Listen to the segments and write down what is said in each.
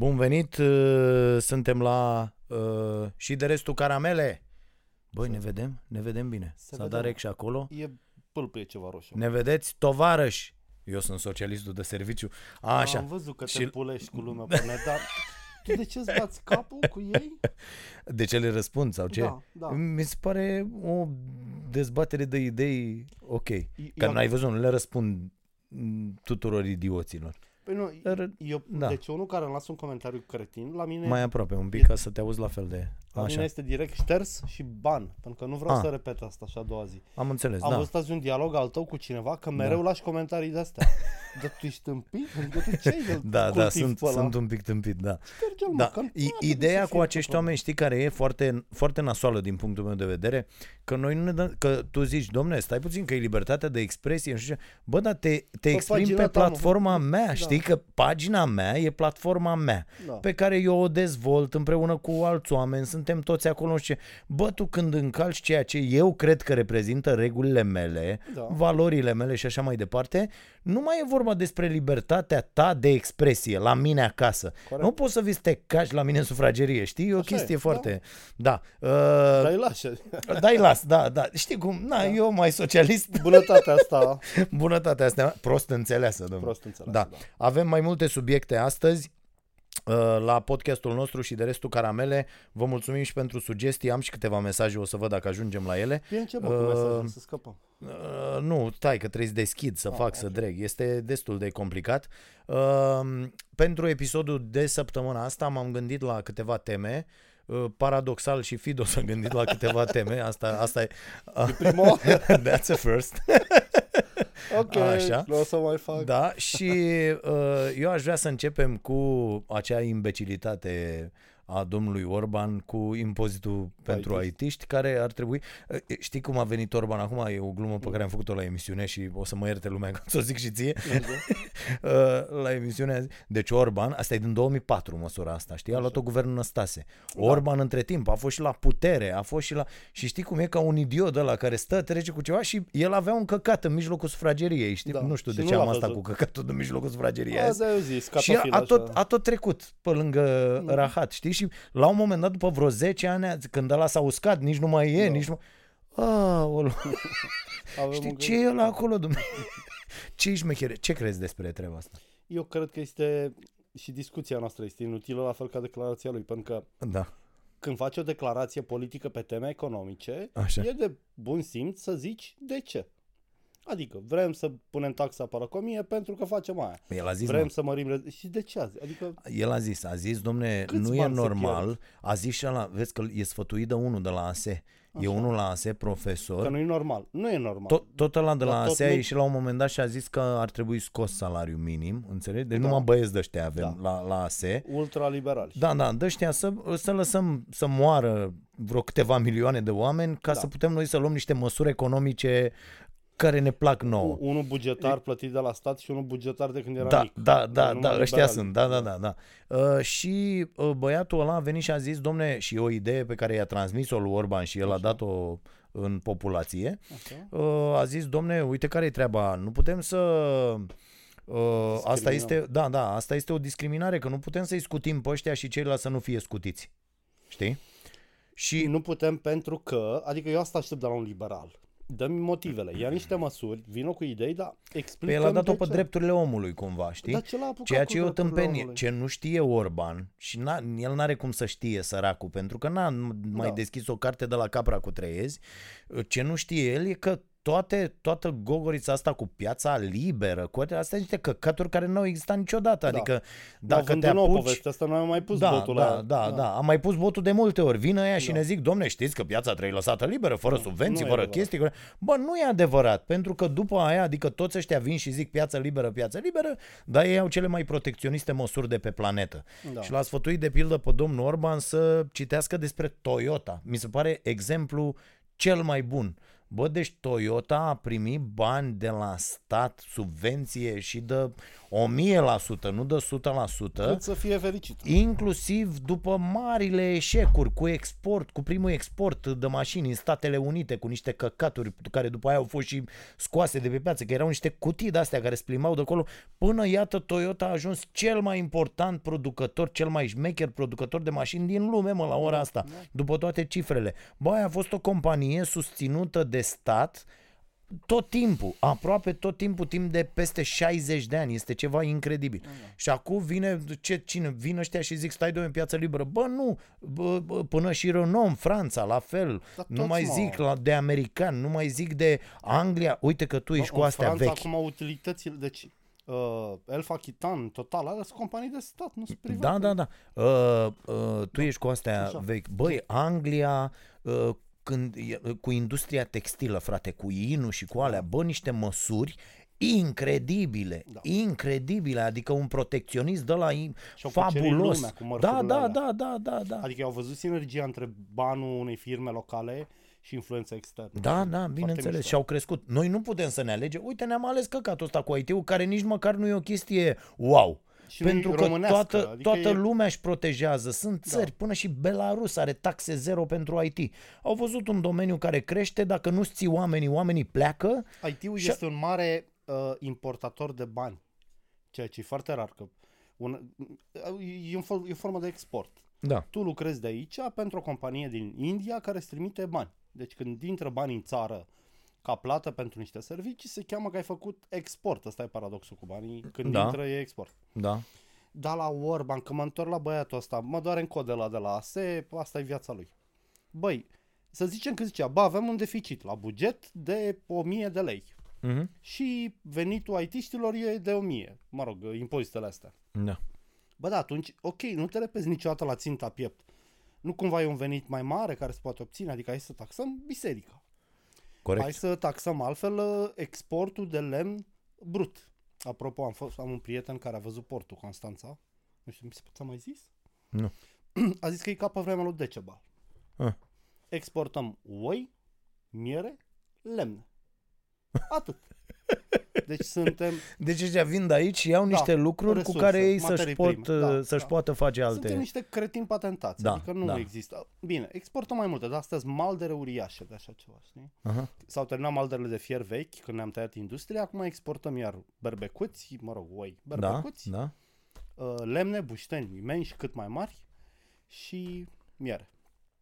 Bun venit, uh, suntem la uh, și de restul caramele. Băi, ne vedem? Ne vedem bine. Se S-a vede, dat mă. rec și acolo. E pâlpâie ceva roșu. Ne vedeți, tovarăși? Eu sunt socialistul de serviciu. Așa. Am văzut că te Și- pulești cu lumea pe net, dar tu de ce îți bați capul cu ei? De ce le răspund sau ce? Da, da. Mi se pare o dezbatere de idei ok. Că Eu- n-ai văzut, nu le răspund mm, tuturor idioților. Păi nu, Dar, eu, da. deci unul care îmi lasă un comentariu cretin, la mine, Mai aproape un pic E- ca să te auzi la fel de... la mine Așa, este direct șters și ban, pentru că nu vreau Ah. să repet asta așa a doua zi. am înțeles, Am da. văzut azi un dialog al tău cu cineva că mereu lași comentarii de-astea. Dar tu ești tâmpit? Adică tu ce ai de Da, da, cultiv sunt, pe ăla? sunt un pic tâmpit, da. Șterge-l, mă, Da, că nu I- ar trebui ideea să cu fie acești acolo. oameni, știi care e foarte, foarte nasoală din punctul meu de vedere, că noi nu ne dăm, că tu zici, domne, stai puțin că e libertatea de expresie, nu știu ce. Bă, dar te, te exprimi pagina pe ta, mă. platforma mea, Da. știi că pagina mea e platforma mea, Da. pe care eu o dezvolt împreună cu alți oameni, suntem toți acolo și bă, tu când încalci ceea ce eu cred că reprezintă regulile mele, Da. valorile mele și așa mai departe, nu mai e vorba despre libertatea ta de expresie la mine acasă. Corect. Nu poți să vii să te caci la mine în sufragerie, știi? E o Așa chestie e, foarte... Da. Uh, Dar îi lași. dai las, da, da. Știi cum? Na, eu mai socialist, Bunătatea asta bunătatea asta prost înțeleasă, domnule. prost înțeles. Da. Avem mai multe subiecte astăzi uh, la podcastul nostru și de restul caramele. Vă mulțumim și pentru sugestii. Am și câteva mesaje, o să văd dacă ajungem la ele. Bine ce bă, cu Uh, mesajul, să scăpăm. Uh, nu, stai că trebuie să deschid, să Ah, fac, să ok. dreg. Este destul de complicat. Uh, pentru episodul de săptămâna asta m-am gândit la câteva teme. Uh, paradoxal și Fido s-a gândit la câteva teme. Asta, asta e... E prima oară. That's a first. Ok, Așa. nu o să mai fac. Da, și uh, eu aș vrea să începem cu acea imbecilitate a domnului Orban cu impozitul pentru IT-ști. IT-ști care ar trebui... Uh, Știi cum a venit Orban acum? E o glumă pe care am făcut-o la emisiune și o să mă ierte lumea că o zic și ție. Uh, la emisiunea Deci Orban, asta e din 2004 măsura asta, știi? A luat-o guvernul Năstase. Orban între timp a fost și la putere, a fost și la... Și știi cum e ca un idiot ăla care stă, trece cu ceva și el avea un căcat în mijlocul sufrageriei, știi? Da. Nu știu Și de nu ce l-a am asta văzut. cu căcatul în mijlocul sufrageriei azi. Azi ai zis, Și a, catofil a, tot, așa. a tot trecut pe lângă Rahat, știi? Și la un moment dat, după vreo 10 ani, când ăla s-a uscat, nici nu mai e, Da. nici nu... Aoleu, Avem știi un ce e ăla acolo, domnule? Ce șmechere? Ce crezi despre treaba asta? Eu cred că este și discuția noastră este inutilă la fel ca declarația lui, pentru că Da, când faci o declarație politică pe teme economice, Așa. e de bun simț să zici de ce. Adică vrem să punem taxa paracomie pentru că facem aia. el a zis, vrem mă, să mărim... re- Și de ce azi? Adică el a zis, a zis, domne, Câți nu e bani se normal, pierd? a zis și ăla, vezi că e sfătuit de unul de la ASE, e Așa. unul la ASE, profesor, că nu e normal. Nu e normal. Tot, tot ăla de Dar la tot ASE a nu- ieșit la un moment dat și a zis că ar trebui scos salariul minim, înțelegi? Deci Da. numai băieți de ăștia avem Da. la, la ASE. Ultraliberali. Da, da, de ăștia să, să lăsăm să moară vreo câteva milioane de oameni ca Da. să putem noi să luăm niște măsuri economice care ne plac nouă. Unul bugetar plătit de la stat și unul bugetar de când era Da, mic. da, da, Numai da, ăștia liberali. sunt, da, da, da, da. Uh, și uh, băiatul ăla a venit și a zis, domne, și e o idee pe care i-a transmis-o lui Orban și el a Așa. dat-o în populație, Așa. uh, a zis, domne, uite care e treaba, nu putem să... Uh, asta Discriminăm. este, da, da, asta este o discriminare, că nu putem să-i scutim pe ăștia și ceilalți să nu fie scutiți. Știi? Și Nu putem pentru că, adică eu asta aștept de la un liberal. Dă-mi motivele, ia niște măsuri, vină cu idei, dar pe explică el a dat-o pe drepturile omului cumva, știi? Dar ce l-a apucat Ceea cu ce e o drepturile tâmpenie, omului? ce nu știe Orban și n-a, el n-are cum să știe săracul, pentru că n-a mai Da. deschis o carte de la capra cu treiezi, ce nu știe el e că toate, toată gogorița asta cu piața liberă, cu astea sunt niște căcaturi care nu au existat niciodată, Da. adică Dacă dacă te nou apuci... povestea asta, noi am mai pus Da, botul da, la... da, da, am mai pus botul de multe ori. Vin ăia și Da. ne zic, domne, știți că piața trebuie lăsată liberă, fără Nu, subvenții, nu e fără adevărat. chestii. fără- Bă, nu e adevărat, pentru că după aia, adică toți ăștia vin și zic piață liberă, piață liberă, dar ei au cele mai protecționiste măsuri de pe planetă. Da. Și l-a sfătuit de pildă pe domnul Orban să citească despre Toyota. Mi se pare exemplu cel mai bun. Bă, deci Toyota a primit bani de la stat, subvenție și de 1000%, nu de 100%. Cât să fie fericit. inclusiv după marile eșecuri cu export, cu primul export de mașini în Statele Unite, cu niște căcaturi care după aia au fost și scoase de pe piață, că erau niște cutii de-astea care se plimbau de acolo, până iată Toyota a ajuns cel mai important producător, cel mai șmecher producător de mașini din lume, mă, la ora asta, după toate cifrele. Bă, aia a fost o companie susținută de stat, tot timpul, aproape tot timpul, timp de peste 60 de ani. Este ceva incredibil. Și acum vine, ce, cine, vin ăștia și zic, stai de în piață liberă. Bă, nu, bă, bă, până și Renault în Franța, la fel. Dar nu toți, mai mă. zic la, de american, nu mai zic de Anglia. Uite că tu ești Bă, cu în astea Franța vechi. acum utilitățile, deci uh, Elfa Chitan, Total, alea sunt companii de stat, nu sunt private. Da, da, da. Uh, uh, tu ești cu astea Așa. vechi. Băi, Anglia, uh, când, e- cu industria textilă, frate, cu inu și cu alea, bă, niște măsuri incredibile, Da. incredibile, adică un protecționist de la in- Și-au cucerit fabulos. lumea cu da, mărfurile da, alea. da, da, da, da. Adică au văzut sinergia între banul unei firme locale și influența externă. Da, da, bineînțeles, mișto. și au crescut. Noi nu putem să ne alegem. Uite, ne-am ales căcatul ăsta cu IT-ul, care nici măcar nu e o chestie wow. Și nu-i Pentru că românească, toată, adică toată e- lumea își protejează. Sunt Da. țări, până și Belarus are taxe zero pentru IT. Au văzut un domeniu care crește, dacă nu ții oamenii, oamenii pleacă. IT-ul Și- este un mare uh, importator de bani, ceea ce e foarte rar. Că un, e, un, fel- e o formă de export. Da. Tu lucrezi de aici pentru o companie din India care îți trimite bani. Deci când intră bani în țară ca plată pentru niște servicii, se cheamă că ai făcut export. Ăsta e paradoxul cu banii. Când Da. intră e export. Da. Da, la Orban, că mă întorc la băiatul ăsta, mă doare în cod de la de la ASE, asta e viața lui. Băi, să zicem că zicea, bă, avem un deficit la buget de 1000 de lei Mhm. și venitul IT-știlor e de 1000, mă rog, impozitele astea. Da. Bă, da, atunci, ok, nu te repezi niciodată la ținta piept. Nu cumva e un venit mai mare care se poate obține, adică hai să taxăm biserica. Corect. Hai să taxăm altfel uh, exportul de lemn brut. Apropo, am, fost, am un prieten care a văzut portul Constanța. Nu știu, mi se ți-am mai zis? Nu. A zis că e ca pe vremea lui Decebal. Ah. Exportăm oi, miere, lemne. Atât. Deci suntem, Deci ăștia vin de aici și iau Da, niște lucruri resurse, cu care ei să-și, materii pot, prime. Da, să-și da. poată face alte... suntem niște cretini patentați. Da, adică nu da. există. Bine, exportăm mai multe, dar astea sunt maldere uriașe de așa ceva, știi? Aha. S-au terminat malderele de fier vechi când ne-am tăiat industria, acum exportăm iar berbecuți, mă rog, oi, Da, berbecuți, da. uh, lemne, bușteni imensi, cât mai mari și miere.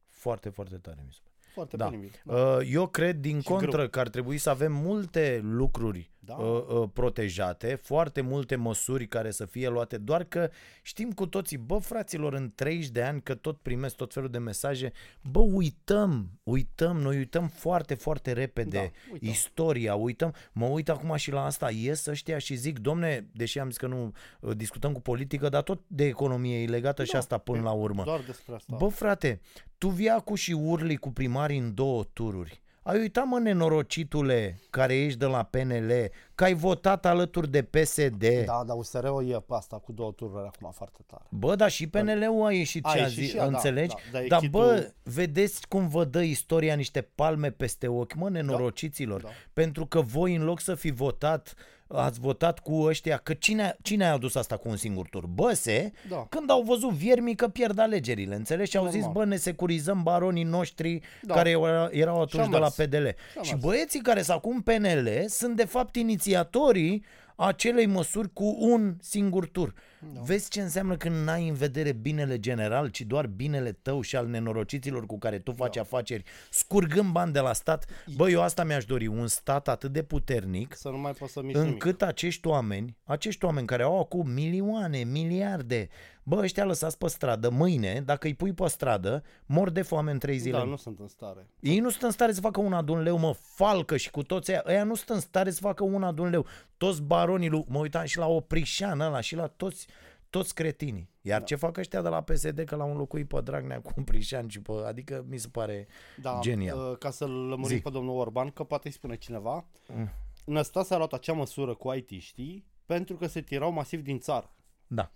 Foarte, foarte tare mi se pare. Foarte Da. penibil. Uh, Eu cred din Și contră grâu. că ar trebui să avem multe lucruri Da. uh, uh, protejate, foarte multe măsuri care să fie luate, doar că știm cu toții, bă fraților, în 30 de ani că tot primesc tot felul de mesaje, bă uităm, uităm, noi uităm foarte, foarte repede Da, uităm. istoria, uităm, mă uit acum și la asta, ies ăștia și zic, domne, deși am zis că nu uh, discutăm cu politică, dar tot de economie e legată și Da, asta până la urmă. Doar despre asta. Bă, frate, tu vii acu și urli cu primarii în două tururi. Ai uitat, mă, nenorocitule, care ești de la PNL, că ai votat alături de PSD. Da, dar USR-ul e pe asta cu două tururi acum foarte tare. Bă, dar și PNL-ul a ieșit A ce a ieșit zis, și ea, da, înțelegi? da, dar dar echitul- bă, vedeți cum vă dă istoria niște palme peste ochi, mă, nenorociților. Da. Pentru că voi, în loc să fi votat, ați votat cu ăștia, că cine, cine a adus asta cu un singur tur? Băse, Da. când au văzut viermii că pierd alegerile, înțelegi? Și au Normal. zis, bă, ne securizăm baronii noștri Da. care erau, erau atunci Și-a de la mers. PDL. Și-a Și mers. băieții care sunt acum PNL sunt de fapt inițiatorii acelei măsuri cu un singur tur. Da. Vezi ce înseamnă când n-ai în vedere binele general, ci doar binele tău și al nenorociților cu care tu faci da. afaceri, scurgând bani de la stat. Bă, eu asta mi-aș dori, un stat atât de puternic Să nu mai poți să mici nimic. încât acești oameni, acești oameni care au acum milioane, miliarde, bă, ăștia lăsați pe stradă, mâine, dacă îi pui pe stradă, mor de foame în trei zile. Da, nu sunt în stare. Ei nu sunt în stare să facă una de un leu, mă, falcă și cu toți aia, ăia nu sunt în stare să facă una de un leu. Toți baronii, lui, mă uitam și la Oprișan ăla și la toți, toți cretinii. Iar da. ce fac ăștia de la PSD că l-au înlocuit pe Dragnea cu Oprișan și pe, adică mi se pare Da, genial. uh, ca să-l lămurim Zi. pe domnul Orban, că poate îi spune cineva, Mm. Năstase a luat acea măsură cu IT, știi, pentru că se tirau masiv din țară. Da.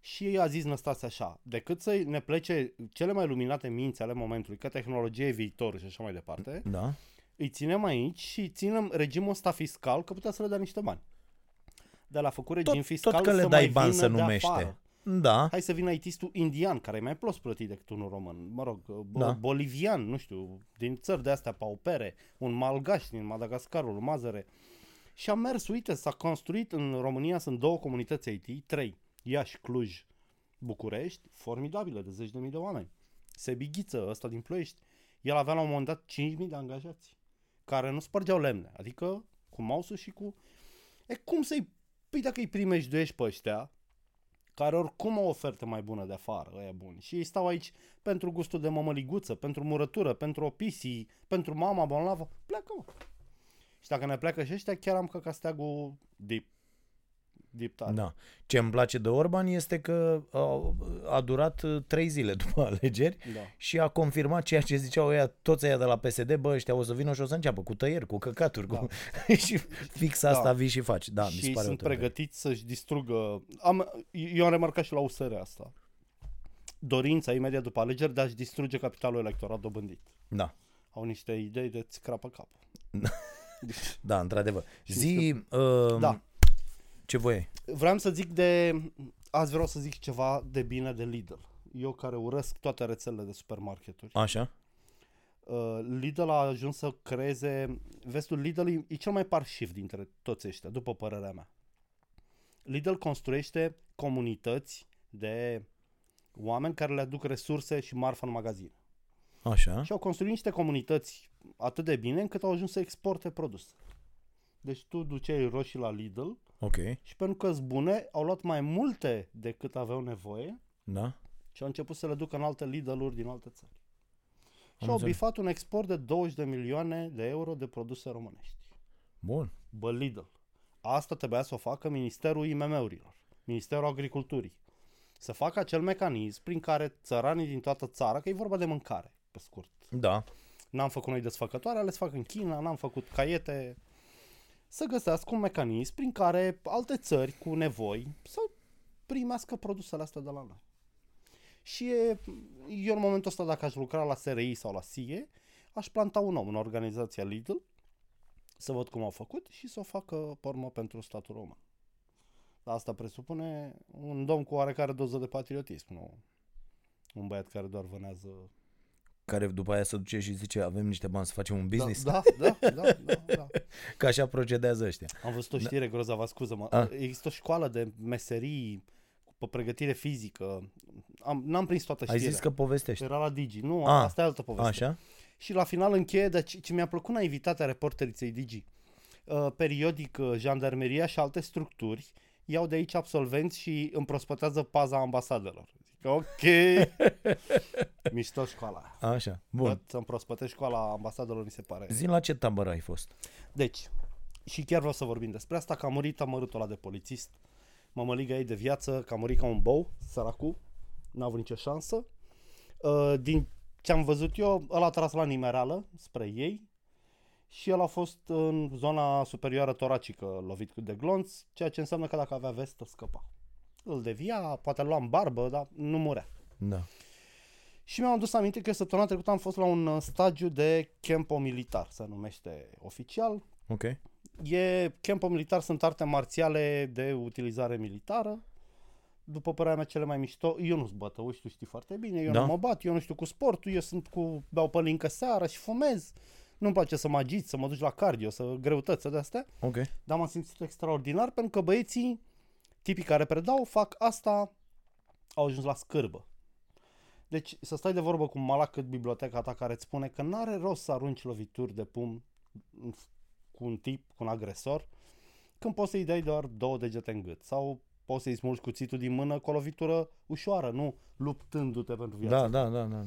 Și a zis Năstase așa, decât să ne plece cele mai luminate minți ale momentului, că tehnologie e viitor și așa mai departe, Da. îi ținem aici și ținem regimul ăsta fiscal că putea să le dea niște bani. Dar l-a făcut regim Tot, fiscal tot că le să dai mai bani vină să de numește. afară. Da, Hai să vină itistul indian, care e mai prost plătit decât unul român. Mă rog, bo- Da. bolivian, nu știu, din țări de astea paupere, un malgaș din Madagascarul, Mazăre. Și a mers, uite, s-a construit în România, sunt două comunități IT, trei, Iași, Cluj, București, formidabile, de zeci de mii de oameni. Sebighiță, ăsta din Ploiești, el avea la un moment dat 5.000 de angajați, care nu spărgeau lemne, adică cu mouse și cu... E cum să-i... Păi dacă îi primești pe ăștia, care oricum au o ofertă mai bună de afară, ăia buni. Și ei stau aici pentru gustul de mămăliguță, pentru murătură, pentru opisii, pentru mama bolnavă. Pleacă, mă. Și dacă ne pleacă și ăștia, chiar am căcat steagul deep. Deep tare. da. Ce îmi place de Orban este că a, a durat uh, trei zile după alegeri Da. și a confirmat ceea ce ziceau ăia, toți ăia de la PSD, bă, ăștia o să vină și o să înceapă cu tăieri, cu căcaturi, Da. cu... și fix asta Da. vii și faci. Da, mi se și pare o sunt tărie. pregătiți să-și distrugă... Am, eu am remarcat și la USR asta. Dorința imediat după alegeri de a-și distruge capitalul electoral dobândit. Da, Au niște idei de ți crapă capul. da, într-adevăr. Și Zi, uh, Da. Ce voie? Vreau să zic de... Azi vreau să zic ceva de bine de Lidl. Eu care urăsc toate rețelele de supermarketuri. Așa? Uh, Lidl a ajuns să creeze... Vezi tu, Lidl e, e cel mai parșiv dintre toți ăștia, după părerea mea. Lidl construiește comunități de oameni care le aduc resurse și marfă în magazin. Așa? Și au construit niște comunități atât de bine încât au ajuns să exporte produse. Deci tu duceai roșii la Lidl Ok, și pentru că sunt bune, au luat mai multe decât aveau nevoie da. și au început să le ducă în alte Lidl-uri din alte țări. Și Am au înțeles. bifat un export de 20 de milioane de euro de produse românești. Bun. Bă, Lidl. Asta trebuia să o facă Ministerul IMM-urilor, Ministerul Agriculturii. Să facă acel mecanism prin care țăranii din toată țara, că e vorba de mâncare, pe scurt. Da. N-am făcut noi desfăcătoare, le fac în China, n-am făcut caiete. Să găsească un mecanism prin care alte țări cu nevoi să primească produsele astea de la noi. Și e, eu în momentul ăsta, dacă aș lucra la SRI sau la SIE, aș planta un om în organizația Lidl, să văd cum au făcut și să o facă pe urmă pentru statul român. Dar asta presupune un domn cu oarecare doză de patriotism, nu un băiat care doar vânează Care după aia se duce și zice avem niște bani să facem un business. Da, da, da, da, da, da. Că așa procedează ăștia. Am văzut o știre grozavă, scuză-mă. A. Există o școală de meserii pe pregătire fizică. Am, n-am prins toată Ai știrea. zis că povestești. Era la Digi. Nu, A, asta e altă poveste. Așa? Și la final încheie, de ce, ce mi-a plăcut la invitatea reporteriței Digi. Uh, periodic, uh, jandarmeria și alte structuri iau de aici absolvenți și împrospătează paza ambasadelor. Zic, ok, mișto școala. Așa. Bun. Bun. Să împrospătești școala ambasadelor, mi se pare. Zi la ce tabără ai fost? Deci, și chiar vreau să vorbim despre asta, că a murit amărutul ăla de polițist, mămăliga ei de viață, că a murit ca un bou, săracul, n-a avut nicio șansă. Uh, din ce am văzut eu, ăla a tras la nimereală spre ei și el a fost în zona superioară toracică lovit cu de glonț, ceea ce înseamnă că dacă avea vestă scăpa. Îl devia, poate îl lua în barbă, dar nu murea. Da. Și mi-am adus aminte că săptămâna trecută am fost la un uh, stagiu de campo militar, se numește oficial, Ok. E campo militar, sunt arte marțiale de utilizare militară. După părerea mea cele mai mișto, eu nu-s bătăuș, tu știi foarte bine, eu Da. nu mă bat, eu nu știu cu sportul, eu sunt cu, beau pălincă seara și fumez. Nu-mi place să mă agit, să mă duci la cardio, să greutăți de astea, Ok. dar m-am simțit extraordinar pentru că băieții, tipii care predau, fac asta, au ajuns la scârbă. Deci să stai de vorbă cu un malac cât biblioteca ta care îți spune că n-are rost să arunci lovituri de pumn cu un tip, cu un agresor, când poți să-i dai doar două degete în gât sau poți să-i smulgi cuțitul din mână cu o lovitură ușoară, nu luptându-te pentru viața. Da, da, da, da.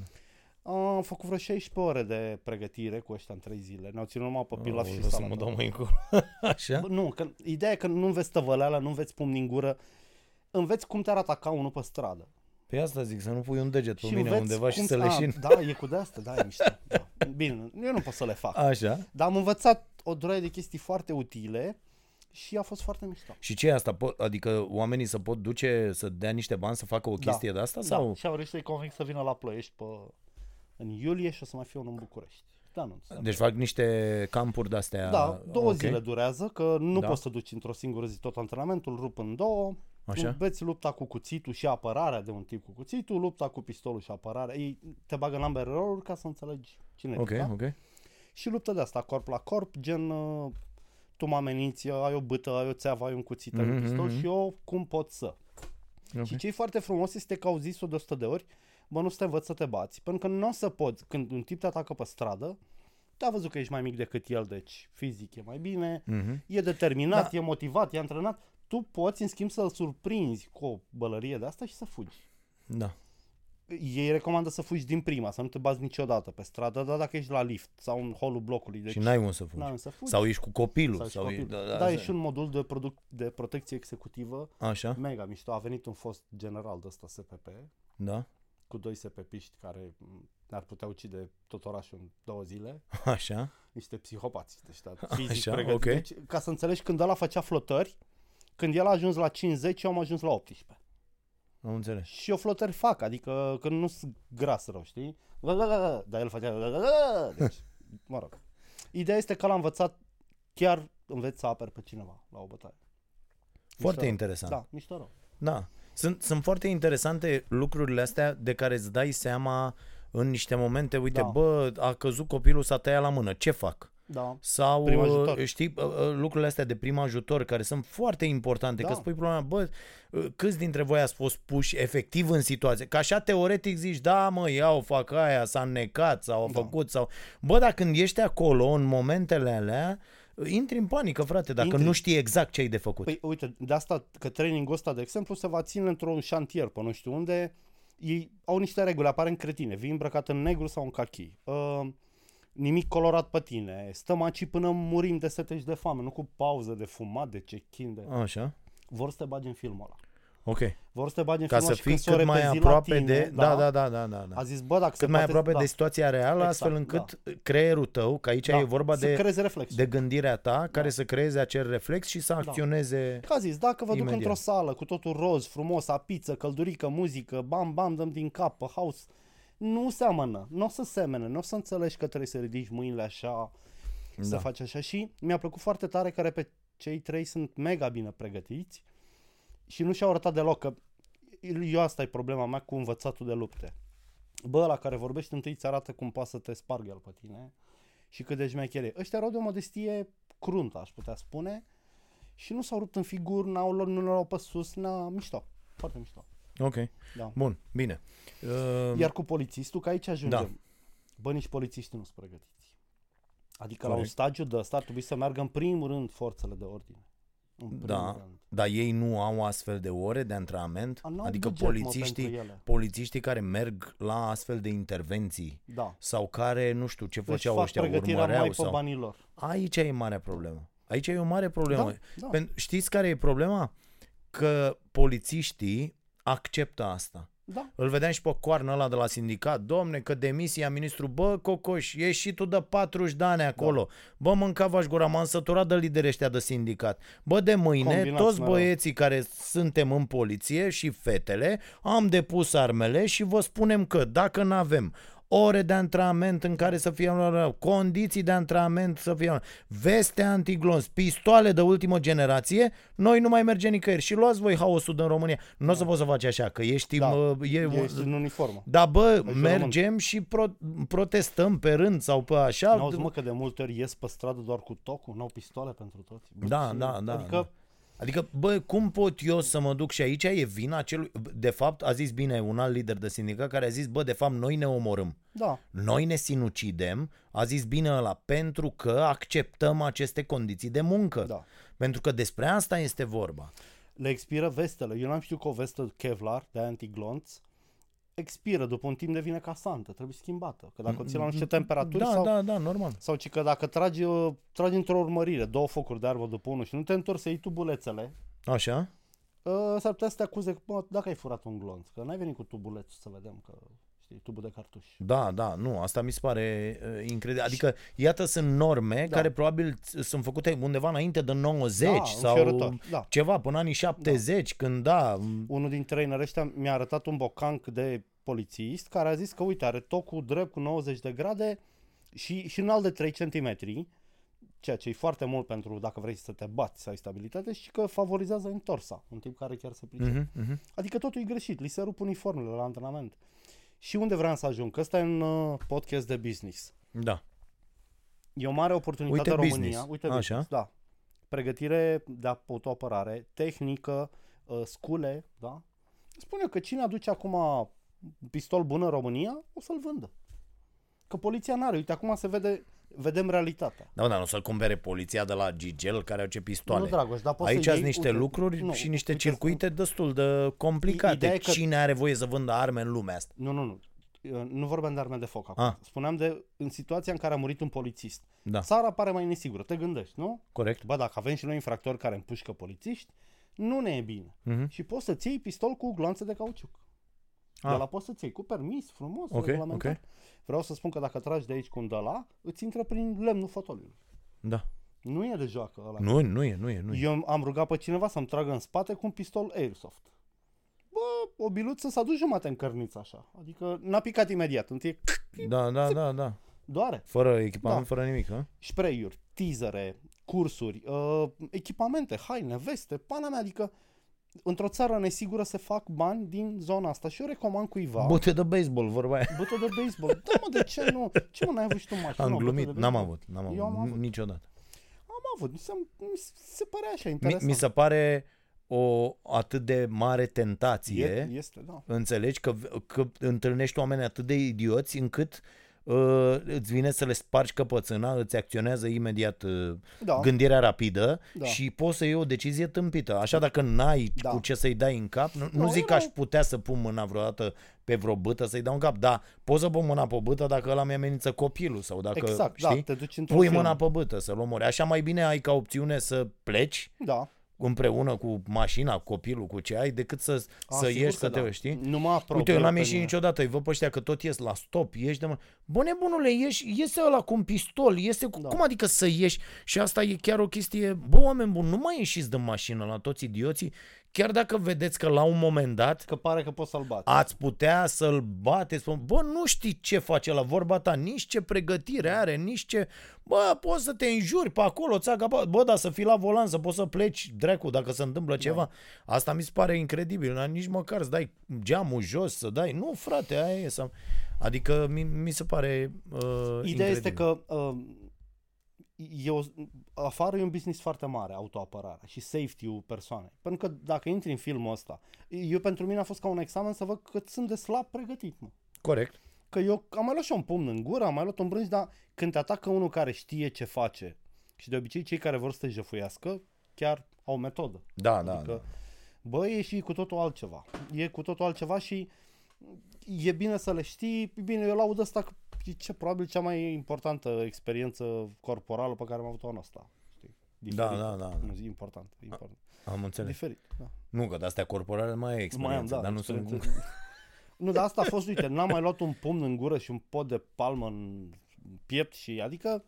Am făcut vreo 16 ore de pregătire cu ăștia în 3 zile. Ne-au ținut numai pe pilaf și Aoleu, să salată. mă dau mai încolo. Așa? Bă, Nu, că ideea e că nu înveți tăvăleala, nu înveți pumn din gură, înveți cum te arată ca unul pe stradă. Pe asta zic, să nu pui un deget pe și mine înveți undeva și cum să a, leșin. Da, e cu de asta, da, e mișto. Da. Bine, eu nu pot să le fac. Așa? Dar am învățat o droaie de chestii foarte utile și a fost foarte mișto. Și ce e asta? Po- adică oamenii să pot duce să dea niște bani să facă o Da. chestie de asta? Da, Sau? și am reușit să-i convinc să vină la Ploiești pe, în iulie și o să mai fie unul în București. de anunț. Deci fac niște campuri de-astea. Da, două ok. zile durează, că nu Da. poți să duci într-o singură zi tot antrenamentul, rup în două, Așa? înveți lupta cu cuțitul și apărarea de un tip cu cuțitul, lupta cu pistolul și apărarea. Ei te bagă în ambele roluri ca să înțelegi cine Ok, e. Da? ok. Și luptă de asta, corp la corp, gen uh, tu mă ameninți, ai o bâtă, ai o țeavă, ai un cuțit, ai un Mhm, pistol mhm. și eu cum pot să. Ok. Și ce e foarte frumos este că au zis-o de 100 de ori, bă, nu să te învăț să te bați. Pentru că nu o să poți, când un tip te atacă pe stradă, te-a văzut că ești mai mic decât el, deci fizic e mai bine, Mhm. e determinat, Da. e motivat, e antrenat. Tu poți, în schimb, să-l surprinzi cu o bălărie de asta și să fugi. Da. Ei recomandă să fugi din prima, să nu te bazi niciodată pe stradă, dar dacă ești la lift sau în holul blocului. Deci și n-ai un să fugi. n-ai să fugi. Sau ești cu copilul. sau, Sau, sau e, da, da, da, e da, și un modul de, produc- de protecție executivă Așa, mega mișto. A venit un fost general de ăsta SPP, da, cu doi SPP-iști care m, ne-ar putea ucide tot orașul în două zile. așa, Niște psihopați, deci da, fizic Așa, pregătiți. ok. Deci, ca să înțelegi, când ăla făcea flotări, când el a ajuns la 50, eu am ajuns la 18. am înțeles. Și eu flotări fac, adică când nu sunt gras rău, știi? Dar el făcea... Deci, mă rog. Ideea este că l-am învățat, chiar înveți să aperi pe cineva la o bătaie. Foarte Mișto. interesant. Da, mișto rău. Da. Sunt, sunt foarte interesante lucrurile astea de care îți dai seama în niște momente, uite, Da. bă, a căzut copilul, s-a tăiat la mână, ce fac? Da. Sau, Prim ajutor. uh, știi, uh, uh, lucrurile astea de prim ajutor care sunt foarte importante, Da. că spui problema, bă, uh, câți dintre voi ați fost puși efectiv în situație? Că așa teoretic zici, da, mă, iau, fac aia, s-a înnecat sau a Da. făcut sau... Bă, dar când ești acolo, în momentele alea, uh, intri în panică, frate, dacă Intri. nu știi exact ce ai de făcut. Păi uite, de asta că trainingul ăsta, de exemplu, se va ține într-un șantier pe nu știu unde. Ei au niște reguli, apar în cretine. Vii îmbrăcat în negru sau în cachi. Uh, nimic colorat pe tine. Stăm aici până murim de sete și de foame, nu cu pauză de fumat, de check-in. De... Așa, Vor să te bagi în filmul ăla. Ok. Vor să te bagi în Ca filmul să ăla și fii când s-o cât mai repezi la aproape tine, de... Da, da, da, da, da. da. A zis, bă, dacă se cât mai poate, aproape da, de situația reală, Exact, astfel încât creierul tău, că aici da, e vorba să de, creeze reflex. de gândirea ta, care să creeze acel reflex și să acționeze... Că a zis, dacă vă duc Imediat. într-o sală cu totul roz, frumos, apiță, căldurică, muzică, bam, bam, dăm din cap pe house, nu seamănă, nu o să semene, nu o să înțelegi că trebuie să ridici mâinile așa, da. să Da. faci așa și mi-a plăcut foarte tare că repet, cei trei sunt mega bine pregătiți și nu și-au arătat deloc că eu asta e problema mea cu învățatul de lupte. Bă, la care vorbești întâi îți arată cum poate să te spargă el pe tine și cât de șmecher e. Ăștia erau de o modestie cruntă, aș putea spune, și nu s-au rupt în figuri, n-au, luat- nu le-au pe sus, n-a, mișto, foarte mișto. Ok, Da. bun, bine. Uh, Iar cu polițistul, că aici ajungem. Da. Bă, nici polițiștii nu sunt pregătiți. Adică la un Corect. stagiu de ăsta ar trebui să meargă în primul rând forțele de ordine. În primul Da, rând. dar ei nu au astfel de ore de antrenament? A, n-au Adică buget, mă, polițiștii, pentru ele. polițiștii care merg la astfel de intervenții Da. sau care, nu știu ce Își făceau fac ăștia, pregătirea urmăreau mai pe sau... banii lor. Aici e marea problemă. Aici e o mare problemă. Da, da. Pen- știți care e problema? Că polițiștii acceptă asta. Da. Îl vedeam și pe coarnă ăla de la sindicat. Domne, că demisia ministru, bă, Cocoș, ești și tu de 40 de ani acolo. Da. Bă, mâncava gura, m-am săturat de lideri ăștia de sindicat. Bă, de mâine, Combinați toți mereu. băieții care suntem în poliție și fetele, am depus armele și vă spunem că dacă nu avem ore de antrenament în care să fie condiții de antrenament să fie veste antiglons, pistoale de ultimă generație, noi nu mai mergem nicăieri. Și luați voi haosul din România. Nu o să poți să faci așa, că ești, Da. mă, e, Ești în uniformă. da, bă, Ești mergem și pro- protestăm pe rând sau pe așa. N-auzi, mă, că de multe ori ies pe stradă doar cu tocul, n-au pistoale pentru toți. Bă, Da, ce- da, da. Adică, da. Adică, bă, cum pot eu să mă duc și aici e vina celui... De fapt, a zis bine un alt lider de sindicat care a zis, bă, de fapt, noi ne omorâm. da, Noi ne sinucidem, a zis bine ăla, pentru că acceptăm aceste condiții de muncă. da. Pentru că despre asta este vorba. Le expiră vestele. Eu n-am știut că o vestă Kevlar de antiglonț expiră, după un timp devine casantă, trebuie schimbată. Că dacă o ții la niște temperaturi Da, sau, da, da, normal. sau ci că dacă tragi, uh, tragi într-o urmărire două focuri de arvă după unul și nu te întorci să iei tubulețele, Așa? uh, s-ar putea să te acuze că, bă, dacă ai furat un glonț, că n-ai venit cu tubulețul să vedem că, știi, tubul de cartuș. Da, da, nu, asta mi se pare uh, incredibil. Adică, iată, sunt norme Da. care probabil ț- sunt făcute undeva înainte de 90 Da, sau înfiorător, da. ceva, până anii 70, când da, m- Unul din trainerii ăștia mi-a arătat un bocanc de polițist care a zis că, uite, are tocul drept cu 90 de grade, Și, și în alt de 3 cm, ceea ce e foarte mult pentru dacă vrei să te bați, să ai stabilitate, și că favorizează întorsa, un tip care chiar se pricepe. Mhm, mhm. Adică totul e greșit, li se rup uniformele la antrenament. Și unde vreau să ajung? Că ăsta e un uh, podcast de business. Da. E o mare oportunitate Uite în România. business. Uite Așa. business, da. Pregătire de autoapărare, tehnică, uh, scule, da? Spune că cine aduce acum pistol bun în România, o să-l vândă. Că poliția n-are. Uite, acum se vede, vedem realitatea. Da, dar nu să-l cumpere poliția de la Gigel care au ce pistoale. Nu, Dragoș, dar poți Aici să sunt iei, niște uite, lucruri nu, și niște uite, circuite destul de complicate. Ideea e că- Cine are voie să vândă arme în lumea asta? Nu, nu, nu. Uh, Nu vorbeam de arme de foc acum. Ah. Spuneam de în situația în care a murit un polițist. Da, Țara pare mai nesigură. Te gândești, nu? corect. Bă, dacă avem și noi infractori care împușcă polițiști, nu ne e bine. Mhm. Și poți să-ți iei pistol cu gloanțe de cauciuc. Ah. De la poți să-ți iei cu permis, frumos, Ok, regulamentar. ok. Vreau să spun că dacă tragi de aici cu un de la, îți intră prin lemnul fotoliului. Da. Nu e de joacă ăla. Nu, nu e, nu e, nu e. Eu am rugat pe cineva să-mi tragă în spate cu un pistol Airsoft. Bă, o biluță s-a dus jumate în cărniță așa. Adică n-a picat imediat. Întâi Da, da, da, da. doare. Fără echipament, Da. fără nimic, hă? Spray-uri, teasere, cursuri, uh, echipamente, haine, veste, pana mea, adică într-o țară nesigură se fac bani din zona asta și eu recomand cuiva Bute de baseball, vorba aia. bută de baseball. Da, mă, de ce nu? Ce mă, n-ai avut și tu mașină? Am o bută glumit, de n-am baseball? avut, n-am Eu am avut, avut. niciodată. Am avut, mi se, mi se părea așa Mi, interesant. mi se pare o atât de mare tentație, E, este, da. înțelegi, că, că întâlnești oameni atât de idioți încât uh, îți vine să le spargi căpățâna, îți acționează imediat uh, Da. gândirea rapidă Da. și poți să iei o decizie tâmpită. Așa dacă n-ai Da. cu ce să-i dai în cap, nu, nu Nu, zic eu că aș nu- putea să pun mâna vreodată pe vreo bâtă să-i dau în cap, dar poți să pun mâna pe bâtă dacă ăla mi amenință copilul sau dacă, Exact, știi, da, te duci într-un pui film. mâna pe bâtă să-l omori. Așa mai bine ai ca opțiune să pleci Da. Împreună cu mașina, cu copilul, cu ce ai, decât să, A, să sigur ieși că să te, da. știi? Nu mă apropiu Uite, eu n-am pe ieșit mine. niciodată, îi văd pe ăștia că tot ies la stop, ieși de mă... Bă, nebunule, ieși, iese ăla cu un pistol, iese cu... Da. Cum adică să ieși? Și asta e chiar o chestie... Bă, oameni buni, nu mai ieșiți de mașină la toți idioții, chiar dacă vedeți că la un moment dat Că pare că poți să-l bați. ați putea să-l bateți. spun, Bă, nu știi ce face la vorba ta, nici ce pregătire are, nici ce... Bă, poți să te înjuri pe acolo, ți-a Bă, dar să fii la volan, să poți să pleci, dracu, dacă se întâmplă ceva. Asta mi se pare incredibil, dar nici măcar să dai geamul jos, să dai... Nu, frate, aia e să... Adică mi, mi se pare uh, Ideea este incredibil. că uh, eu, afară e un business foarte mare, autoapărarea și safety-ul persoanei. Pentru că dacă intri în filmul ăsta, eu pentru mine a fost ca un examen să văd cât sunt de slab pregătit, mă. Corect. Că eu am mai luat și un pumn în gură, am mai luat un brânz, dar când te atacă unul care știe ce face și de obicei cei care vor să te jefuiască chiar au metodă. Da, da, Adică, da. bă, e și cu totul altceva. E cu totul altceva și e bine să le știi. Bine, eu laud asta că e ce, probabil cea mai importantă experiență corporală pe care am avut-o anul ăsta. Știi? Da, da, da. Nu, zi important. e important. Am înțeles. Diferit, da. Nu, că de-astea corporale mai ai experiență, Mai am, da. dar nu sunt... experiență. Nu, dar asta a fost, uite, n-am mai luat un pumn în gură și un pot de palmă în piept și, adică,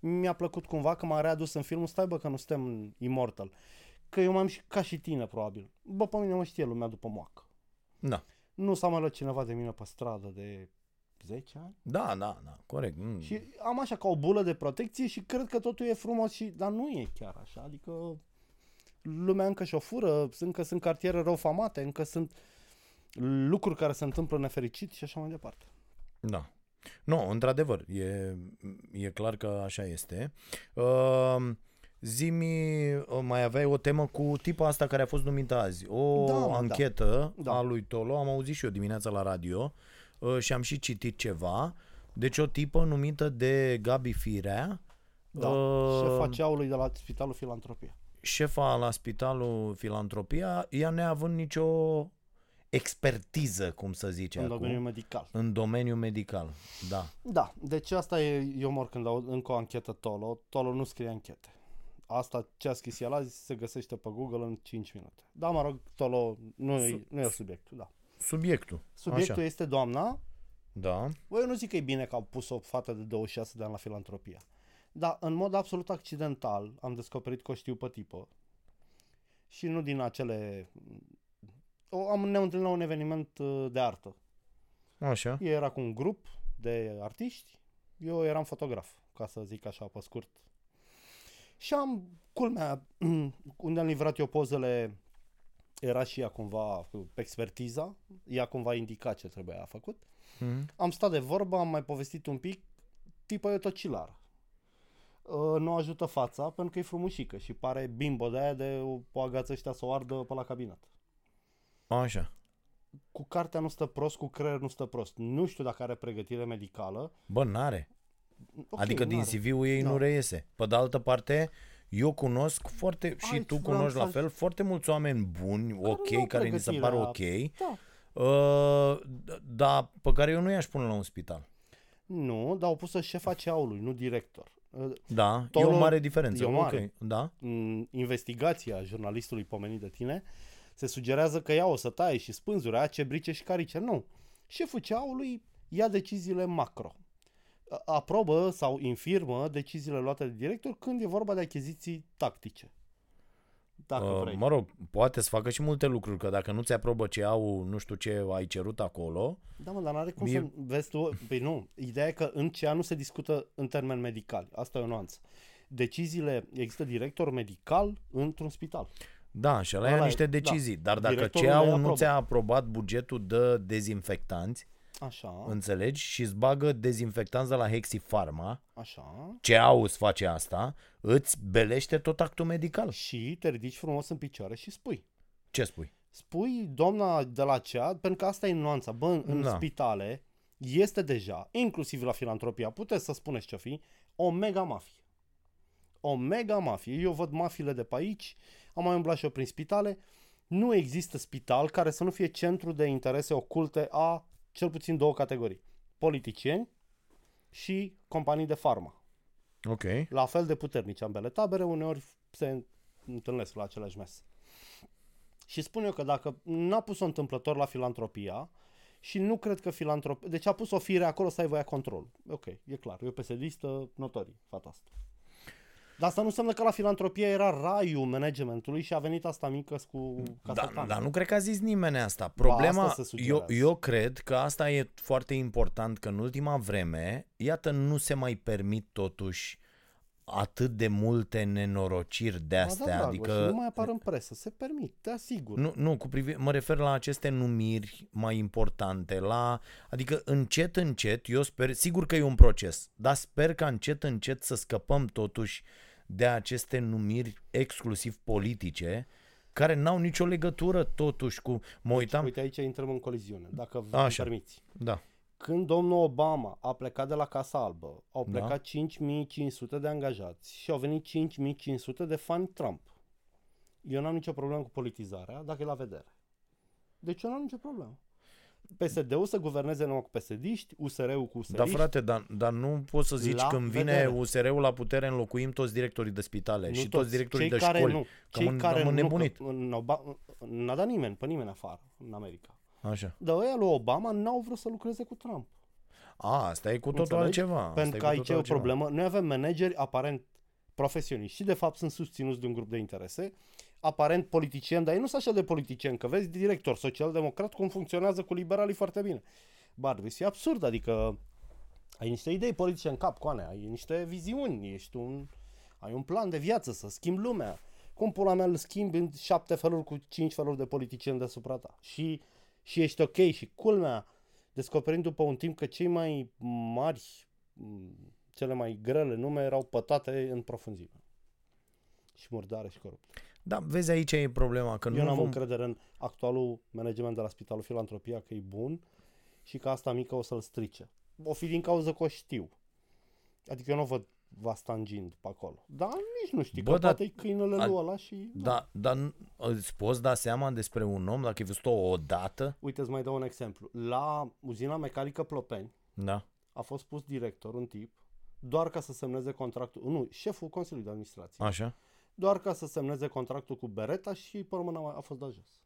mi-a plăcut cumva că m-a readus în filmul, stai bă că nu suntem immortal. Că eu m-am și ca și tine, probabil. Bă, pe mine mă știe lumea după moacă. Da. Nu s-a mai luat cineva de mine pe stradă de 10 ani. Da, da, da, corect. Mm. Și am așa ca o bulă de protecție și cred că totul e frumos și, dar nu e chiar așa. Adică lumea încă și-o fură, încă sunt cartiere rău famate, încă sunt lucruri care se întâmplă nefericit și așa mai departe. Da. Nu, într-adevăr, e, e clar că așa este. Uh, Zimi, uh, mai aveai o temă cu tipa asta care a fost numită azi. O Da, mă, anchetă da. a lui Tolo, am auzit și eu dimineața la radio uh, și am și citit ceva. Deci o tipă numită de Gabi Firea, Da, Uh, șefa ceaului de la Spitalul Filantropia. șefa la Spitalul Filantropia, ea neavând nicio expertiză, cum să zice în acum, domeniul medical. în domeniul medical. Da. Da, deci asta e, eu mor când aud încă o anchetă Tolo. Tolo nu scrie anchete. Asta ce a scris el azi se găsește pe Google în 5 minute. Da, mă rog, Tolo nu, e, nu e subiectul, da. Subiectul. Subiectul Așa. este doamna. Da. Bă, eu nu zic că e bine că au pus o fată de 26 de ani la filantropia. Dar în mod absolut accidental am descoperit că o știu pe tipă. Și nu din acele... O, am, ne-am întâlnit la un eveniment uh, de artă. Așa. Ea era cu un grup de artiști Eu eram fotograf, ca să zic așa pe scurt. Și am, culmea, unde am livrat eu pozele, era și ea cumva cu expertiza, ea cumva indica ce trebuia făcut. Mhm. Am stat de vorbă, am mai povestit un pic, tipă e tocilară. Uh, nu ajută fața pentru că e frumușică și pare bimbo de aia de o, o agață ăștia să o ardă pe la cabinet. Așa. Cu cartea nu stă prost, cu creier nu stă prost. Nu știu dacă are pregătire medicală. Bă, n-are. Ok, adică din n-are. CV-ul ei Da. nu reiese. Pe de altă parte, eu cunosc foarte, și Aici tu vreau cunoști la să- fel, foarte mulți oameni buni, nu au ok, care ni se par ok, Da. uh, dar pe care eu nu i-aș pune la un spital. Nu, dar au pus-o șefa CEAU-ului, nu director. Uh, Da, e Tolul- o mare diferență. e o mare. Ok, da? în investigația jurnalistului pomenit de tine, se sugerează că ea o să taie și spânzuri, aia ce brice și carice. Nu. Șeful CEAU-ului ia deciziile macro. A- Aprobă sau infirmă deciziile luate de director când e vorba de achiziții tactice. Dacă Uh, vrei. mă rog, poate să facă și multe lucruri, că dacă nu ți aprobă ce au, nu știu ce ai cerut acolo, Da, mă, dar n-are cum Mie- să... Vezi tu, păi nu, ideea e că în CEA nu se discută în termeni medicali. Asta e o nuanță. Deciziile, există director medical într-un spital. da, și ăla Ăla ia e- niște da. decizii. Dar dacă Directorul CEAU le nu aprobă. ți-a aprobat bugetul de dezinfectanți, Așa, înțelegi, și îți bagă dezinfectanți de la Hexifarma, așa. CEAU îți face asta, îți belește tot actul medical. Și te ridici frumos în picioare și spui. Ce spui? Spui, doamna de la CEA, pentru că asta e nuanța. Bă, în, în Da. spitale este deja, inclusiv la filantropia, puteți să spuneți ce fi, o mega mafie. O mega mafie. Eu văd mafiile de pe aici, am mai umblat și eu prin spitale. Nu există spital care să nu fie centru de interese oculte a cel puțin două categorii. Politicieni și companii de farmă. Ok. La fel de puternici ambele tabere, uneori se întâlnesc la același mes. Și spun eu că dacă n-a pus-o întâmplător la filantropia și nu cred că filantropia... Deci a pus o fire acolo să aibă ea control. Ok, e clar. E o pesedistă notorie, fata asta. Dar asta nu înseamnă că la filantropie era raiul managementului și a venit asta mică cu Da, casacan. dar nu cred că a zis nimeni asta. Problema, asta se eu, sugerează. eu cred că asta e foarte important, că în ultima vreme, iată, nu se mai permit totuși atât de multe nenorociri de Ba astea. da, Dragoș, adică și nu mai apar în presă. Se permit, te asigur. Nu, nu cu privi- mă refer la aceste numiri mai importante, la, adică încet, încet, eu sper, sigur că e un proces, dar sper că încet, încet să scăpăm totuși de aceste numiri exclusiv politice, care n-au nicio legătură totuși cu, mă uitam, Uite, aici intrăm în coliziune, dacă îmi Așa. permiți. da, Când domnul Obama a plecat de la Casa Albă, au Da. plecat 5500 de angajați și au venit 5500 de fani Trump. Eu n-am nicio problemă cu politizarea, dacă e la vedere. Deci eu n-am nicio problemă. PSD-ul să guverneze numai cu PSD-iști, USR-ul cu usr da frate, dar, dar nu poți să zici La când vine vedere. USR-ul la putere înlocuim toți directorii de spitale și toți directorii cei de care școli. Nu. Că Cei am- care am nu, înnebunit. că în Oba- n-a dat nimeni, pe nimeni afară în America. Așa. Dar ăia lui Obama n-au vrut să lucreze cu Trump. A, asta e cu totul Înțelegi? altceva. Asta Pentru e că cu aici totul e o altceva. problemă. Noi avem manageri aparent profesioniști și de fapt sunt susținuți de un grup de interese, aparent politicieni, dar ei nu sunt așa de politicieni, că vezi director social-democrat cum funcționează cu liberalii foarte bine. Barbis, e absurd, adică ai niște idei politice în cap, coane, ai niște viziuni, ești un, ai un plan de viață să schimbi lumea. Cum pula mea îl schimbi în șapte feluri cu cinci feluri de politicieni deasupra ta? Și, și ești ok și culmea, descoperind după un timp că cei mai mari, m, cele mai grele nume erau pătate în profunzime. Și murdare și corupt. Da, vezi aici e problema, că Eu nu n-am vom... încredere în actualul management de la Spitalul Filantropia că e bun și că asta mică o să-l strice. O fi din cauza că o știu. Adică eu nu o văd vas tangind pe acolo. Dar nici nu știi, Bă, că dar- poate e câinele a- lui ăla și... Da, dar n- îți poți da seama despre un om dacă ai văzut-o odată? Uite, îți mai dau un exemplu. La uzina mecanică Plopeni Da. a fost pus director, un tip, doar ca să semneze contractul, nu, șeful Consiliului de Administrație, Așa? Doar ca să semneze contractul cu Bereta și pe urmă n-a mai- a fost dat jos.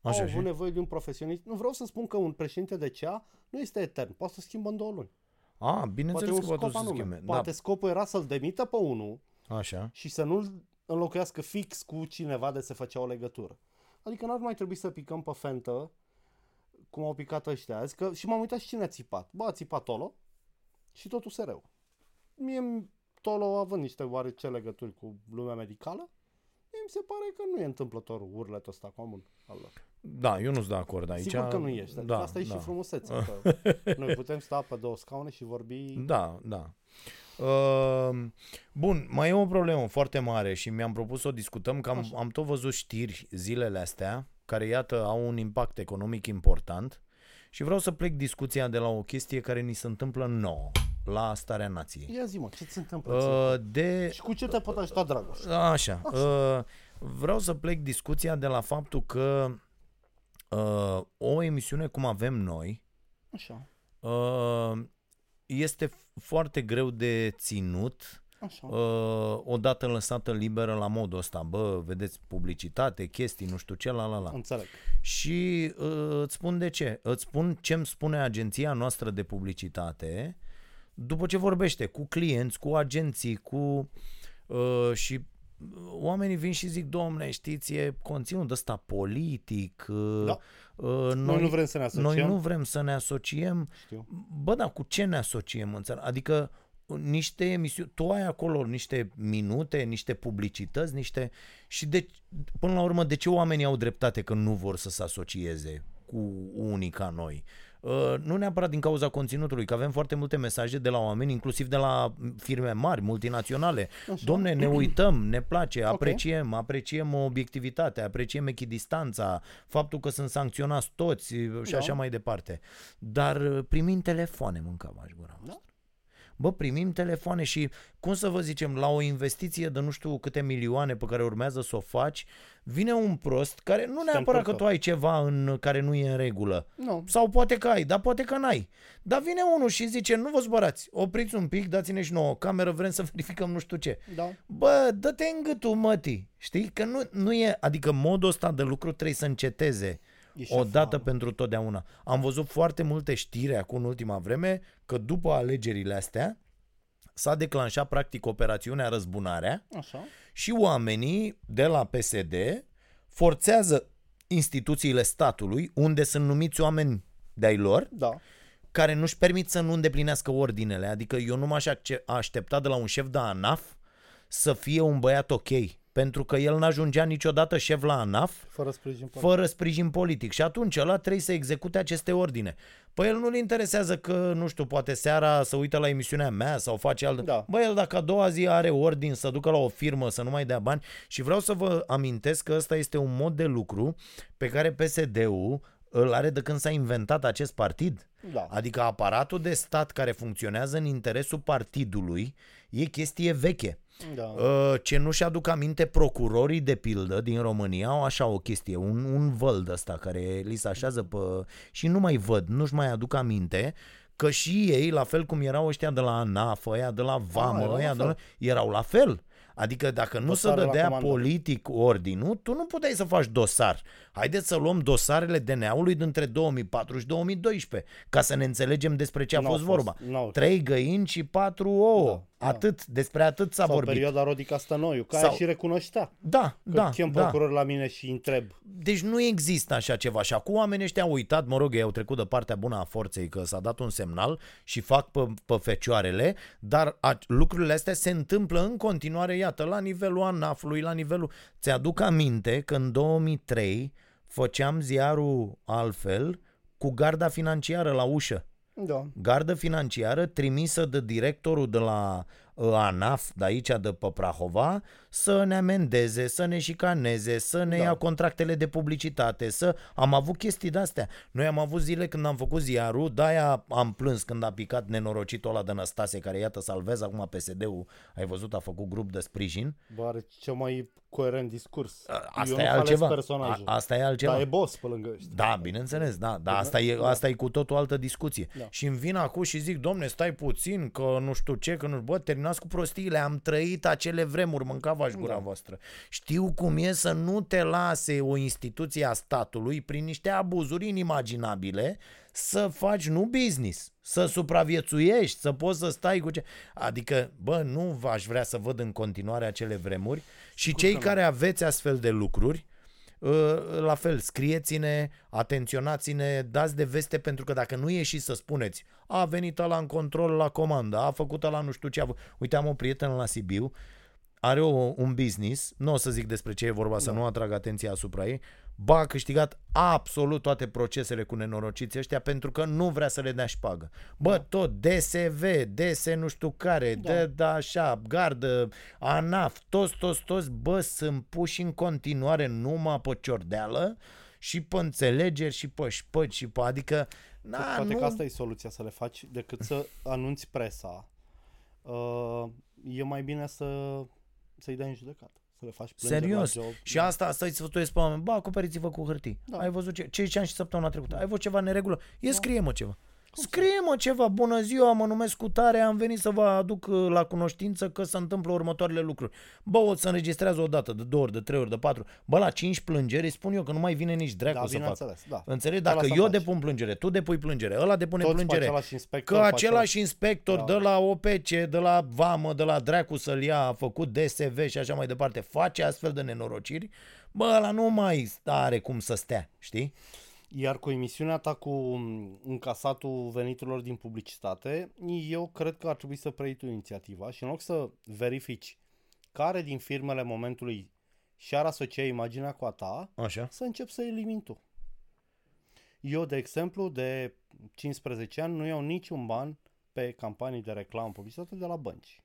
Așa Au și? avut nevoie de un profesionist. Nu vreau să spun că un președinte de CEA nu este etern, poate să schimbă în două luni. A, Poate bineînțeles un că poate scop să se anume. schimbe. Poate scopul era să-l demită pe unul Da, așa. și să nu-l înlocuiască fix cu cineva de se făcea o legătură. Adică n-ar mai trebui să picăm pe fentă cum au picat ăștia azi, că și m-am uitat și cine a țipat. Bă, a țipat Olo și tot USR-ul. Mie, Tolo având niște oarece legături cu lumea medicală, mie mi se pare că nu e întâmplător urletul ăsta comun al lor. Da, eu nu sunt de acord aici. Sigur că nu ești. Da, Asta e da. și frumusețea. Că noi putem sta pe două scaune și vorbi... Da, da. Uh, bun, mai e o problemă foarte mare și mi-am propus să o discutăm, că am, Așa. am tot văzut știri zilele astea, care, iată, au un impact economic important și vreau să plec discuția de la o chestie care ni se întâmplă nouă, la starea nației. Ia zi mă, ce ți întâmplă? Uh, de... și cu ce te pot ajuta Dragoș? Așa. Uh, vreau să plec discuția de la faptul că uh, o emisiune cum avem noi Așa, uh, este foarte greu de ținut așa. uh, odată lăsată liberă la modul ăsta. Bă, vedeți publicitate, chestii, nu știu ce, la la la. Înțeleg. Și uh, îți spun de ce. Îți spun ce îmi spune agenția noastră de publicitate după ce vorbește cu clienți, cu agenții, cu uh, și oamenii vin și zic, domne, știți, e conținut ăsta politic, uh, Da. uh, Noi, noi, nu vrem să ne asociem. noi nu vrem să ne asociem. Știu. Bă, da, cu ce ne asociem în țară? Adică niște emisiuni, tu ai acolo niște minute, niște publicități, niște... Și de, până la urmă, de ce oamenii au dreptate că nu vor să se asocieze cu unii ca noi? Uh, nu neapărat din cauza conținutului, că avem foarte multe mesaje de la oameni, inclusiv de la firme mari, multinaționale. Așa. Domne, ne uităm, ne place, apreciem, apreciem obiectivitatea, apreciem echidistanța, faptul că sunt sancționați toți și Da. așa mai departe. Dar uh, primim telefoane, mâncam aș gura Da. Bă, primim telefoane și, cum să vă zicem, la o investiție de nu știu câte milioane pe care urmează să o faci, vine un prost care nu te neapărat că încurcă. tu ai ceva în care nu e în regulă. Nu. Sau poate că ai, dar poate că n-ai. Dar vine unul și zice, nu vă spărați, opriți un pic, dați-ne și nouă o cameră, vrem să verificăm nu știu ce. Da. Bă, dă-te în gâtul, mătii. Știi? Că nu, nu e, adică modul ăsta de lucru trebuie să înceteze E o dată șefal. pentru totdeauna. Am văzut foarte multe știri acum în ultima vreme că după alegerile astea s-a declanșat practic operațiunea Răzbunarea Așa. și oamenii de la PSD forțează instituțiile statului, unde sunt numiți oameni de-ai lor, Da. care nu-și permit să nu îndeplinească ordinele. Adică eu nu m-aș acce- aștepta de la un șef de ANAF să fie un băiat ok. Pentru că el n-ajungea niciodată șef la ANAF Fără sprijin politic. fără sprijin politic. Și atunci ăla trebuie să execute aceste ordine. Păi el nu-l interesează că, nu știu, poate seara să uită la emisiunea mea sau face altă... Da. Băi, el dacă a doua zi are ordin să ducă la o firmă să nu mai dea bani și vreau să vă amintesc că ăsta este un mod de lucru pe care PSD-ul îl are de când s-a inventat acest partid. Da. Adică aparatul de stat care funcționează în interesul partidului e chestie veche. Da. Uh, Ce nu-și aduc aminte procurorii de pildă din România au așa o chestie, un, un văl ăsta care li se așează pe... și nu mai văd, nu-și mai aduc aminte că și ei, la fel cum erau ăștia de la ANAF, ăia de la VAMă, erau la ăia de fel. la... erau la fel. Adică dacă nu se Dosare la dădea comandă. politic ordinul, tu nu puteai să faci dosar. Haideți să luăm dosarele DNA-ului dintre 2004 și 2012, ca să ne înțelegem despre ce a N-au fost fost, vorba. n-au. Trei găini și patru ouă. Da, da. Atât, despre atât s-a Sau vorbit. perioada Rodica Stănoiu, care Sau- și recunoștea. Da, Că da, chem da. procuror la mine și întreb. Deci nu există așa ceva și acum oamenii ăștia au uitat, mă rog, ei au trecut de partea bună a forței că s-a dat un semnal și fac pe, pe fecioarele, dar a, lucrurile astea se întâmplă în continuare, iată, la nivelul ANAF-ului, la nivelul... Ți-aduc aminte că în 2003 făceam ziarul altfel cu garda financiară la ușă. Da. Gardă financiară trimisă de directorul de la uh, ANAF, de aici, de pe Prahova, să ne amendeze, să ne șicaneze, să ne Da. ia contractele de publicitate, să... Am avut chestii de-astea. Noi am avut zile când am făcut ziarul, de-aia am plâns când a picat nenorocitul ăla de Năstase, care iată salvează acum PSD-ul, ai văzut, a făcut grup de sprijin. Bă, are cel mai coerent discurs. Asta Eu e nu falez altceva. personajul. A, asta e altceva. Dar e boss pe lângă ăștia. Da, bineînțeles, da, dar asta e, asta e cu tot o altă discuție. Da. Și îmi vin acum și zic, domne, stai puțin, că nu știu ce, că nu bă, terminați cu prostiile, am trăit acele vremuri, mâncava și gura Da. voastră. Știu cum e să nu te lase o instituție a statului prin niște abuzuri inimaginabile să faci nu business, să supraviețuiești, să poți să stai cu ce... Adică, bă, nu aș vrea să văd în continuare acele vremuri și cei că nu. care aveți astfel de lucruri, uh, la fel, scrieți-ne, atenționați-ne, dați de veste, pentru că dacă nu ieși să spuneți, a venit la în control la comandă, a făcut la nu știu ce, a fă... uite, am o prietenă la Sibiu, are o, un business, nu o să zic despre ce e vorba, să Da. nu atrag atenția asupra ei, ba a câștigat absolut toate procesele cu nenorociții ăștia pentru că nu vrea să le dea șpagă. Bă, Da. tot DSV, DS nu știu care, Da. de, da, așa, gardă, ANAF, toți, toți, toți, bă, sunt puși în continuare numai pe ciordeală și pe înțelegeri și pe șpăci și pe, adică, na, Poate nu... că asta e soluția să le faci decât să anunți presa. Uh, e mai bine să, să-i dai în judecată. Să le faci plângeri Serios. la job. Și asta, asta îi sfătuiesc pe oameni. Bă, acoperiți-vă cu hârtii. Da. Ai văzut ce, ce ziceam și săptămâna trecută? Ai văzut ceva neregulă? E, scrie-mă ceva. Scrie-mă ceva, bună ziua, mă numesc cu tare, am venit să vă aduc uh, la cunoștință că se întâmplă următoarele lucruri. Bă, o să înregistrează o dată, de două ori, de trei ori, de patru. Bă, la cinci plângeri îi spun eu că nu mai vine nici dracu Da, să fac. bineînțeles, da. Înțelegi? Ăla Dacă să eu faci. depun plângere, tu depui plângere, ăla depune Toți pe plângere. același inspector, Că pe același inspector Da. de la OPC, de la Vamă, de la Dracu să-l ia, a făcut DSV și așa mai departe, face astfel de nenorociri, bă, ăla nu mai are cum să stea, știi? Iar cu emisiunea ta cu m, încasatul veniturilor din publicitate, eu cred că ar trebui să preiei tu inițiativa și în loc să verifici care din firmele momentului și-ar asocia imaginea cu a ta, Așa. să începi să elimini tu. Eu, de exemplu, de 15 ani nu iau niciun ban pe campanii de reclamă publicitate de la bănci.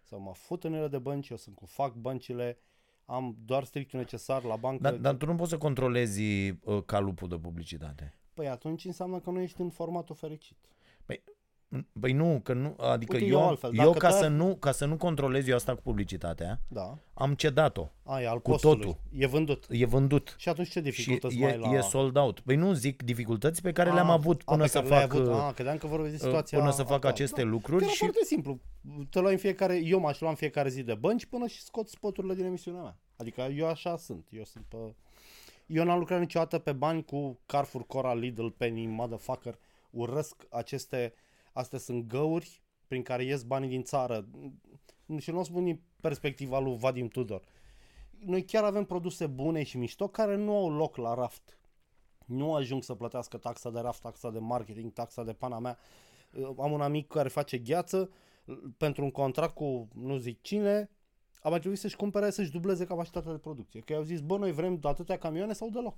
Să mă fut în ele de bănci, eu sunt cu fac băncile, am doar strictul necesar la bancă. Dar, dar tu nu poți să controlezi uh, calupul de publicitate. Păi atunci înseamnă că nu ești în formatul fericit. Păi nu, că nu, adică Uite, eu, eu altfel, eu dacă ca, te-ar- să nu, ca să nu controlez eu asta cu publicitatea, Da. am cedat-o. A, e al Cu costului. totul. E vândut. E vândut. Și atunci ce Și dificultăți e, mai la... e sold out. Păi nu zic dificultăți pe care A, le-am avut a, până pe să care le-ai fac avut. uh, A, credeam că vorbești de situația până să fac actuală. aceste Da. lucruri Era și foarte simplu. Te luai în fiecare, eu m-aș lua în fiecare zi de bănci până și scot spoturile din emisiunea mea. Adică eu așa sunt. Eu sunt pe... Eu n-am lucrat niciodată pe bani cu Carrefour, Cora, Lidl, Penny, motherfucker. Urăsc aceste... Astea sunt găuri prin care ies banii din țară. Și nu o spun din perspectiva lui Vadim Tudor. Noi chiar avem produse bune și mișto care nu au loc la raft. Nu ajung să plătească taxa de raft, taxa de marketing, taxa de pana mea. Uh, Am un amic care face gheață uh, pentru un contract cu nu zic cine, a mai trebuit să-și cumpere, să-și dubleze capacitatea de producție. Că i-au zis, bă, noi vrem atâtea camioane sau deloc.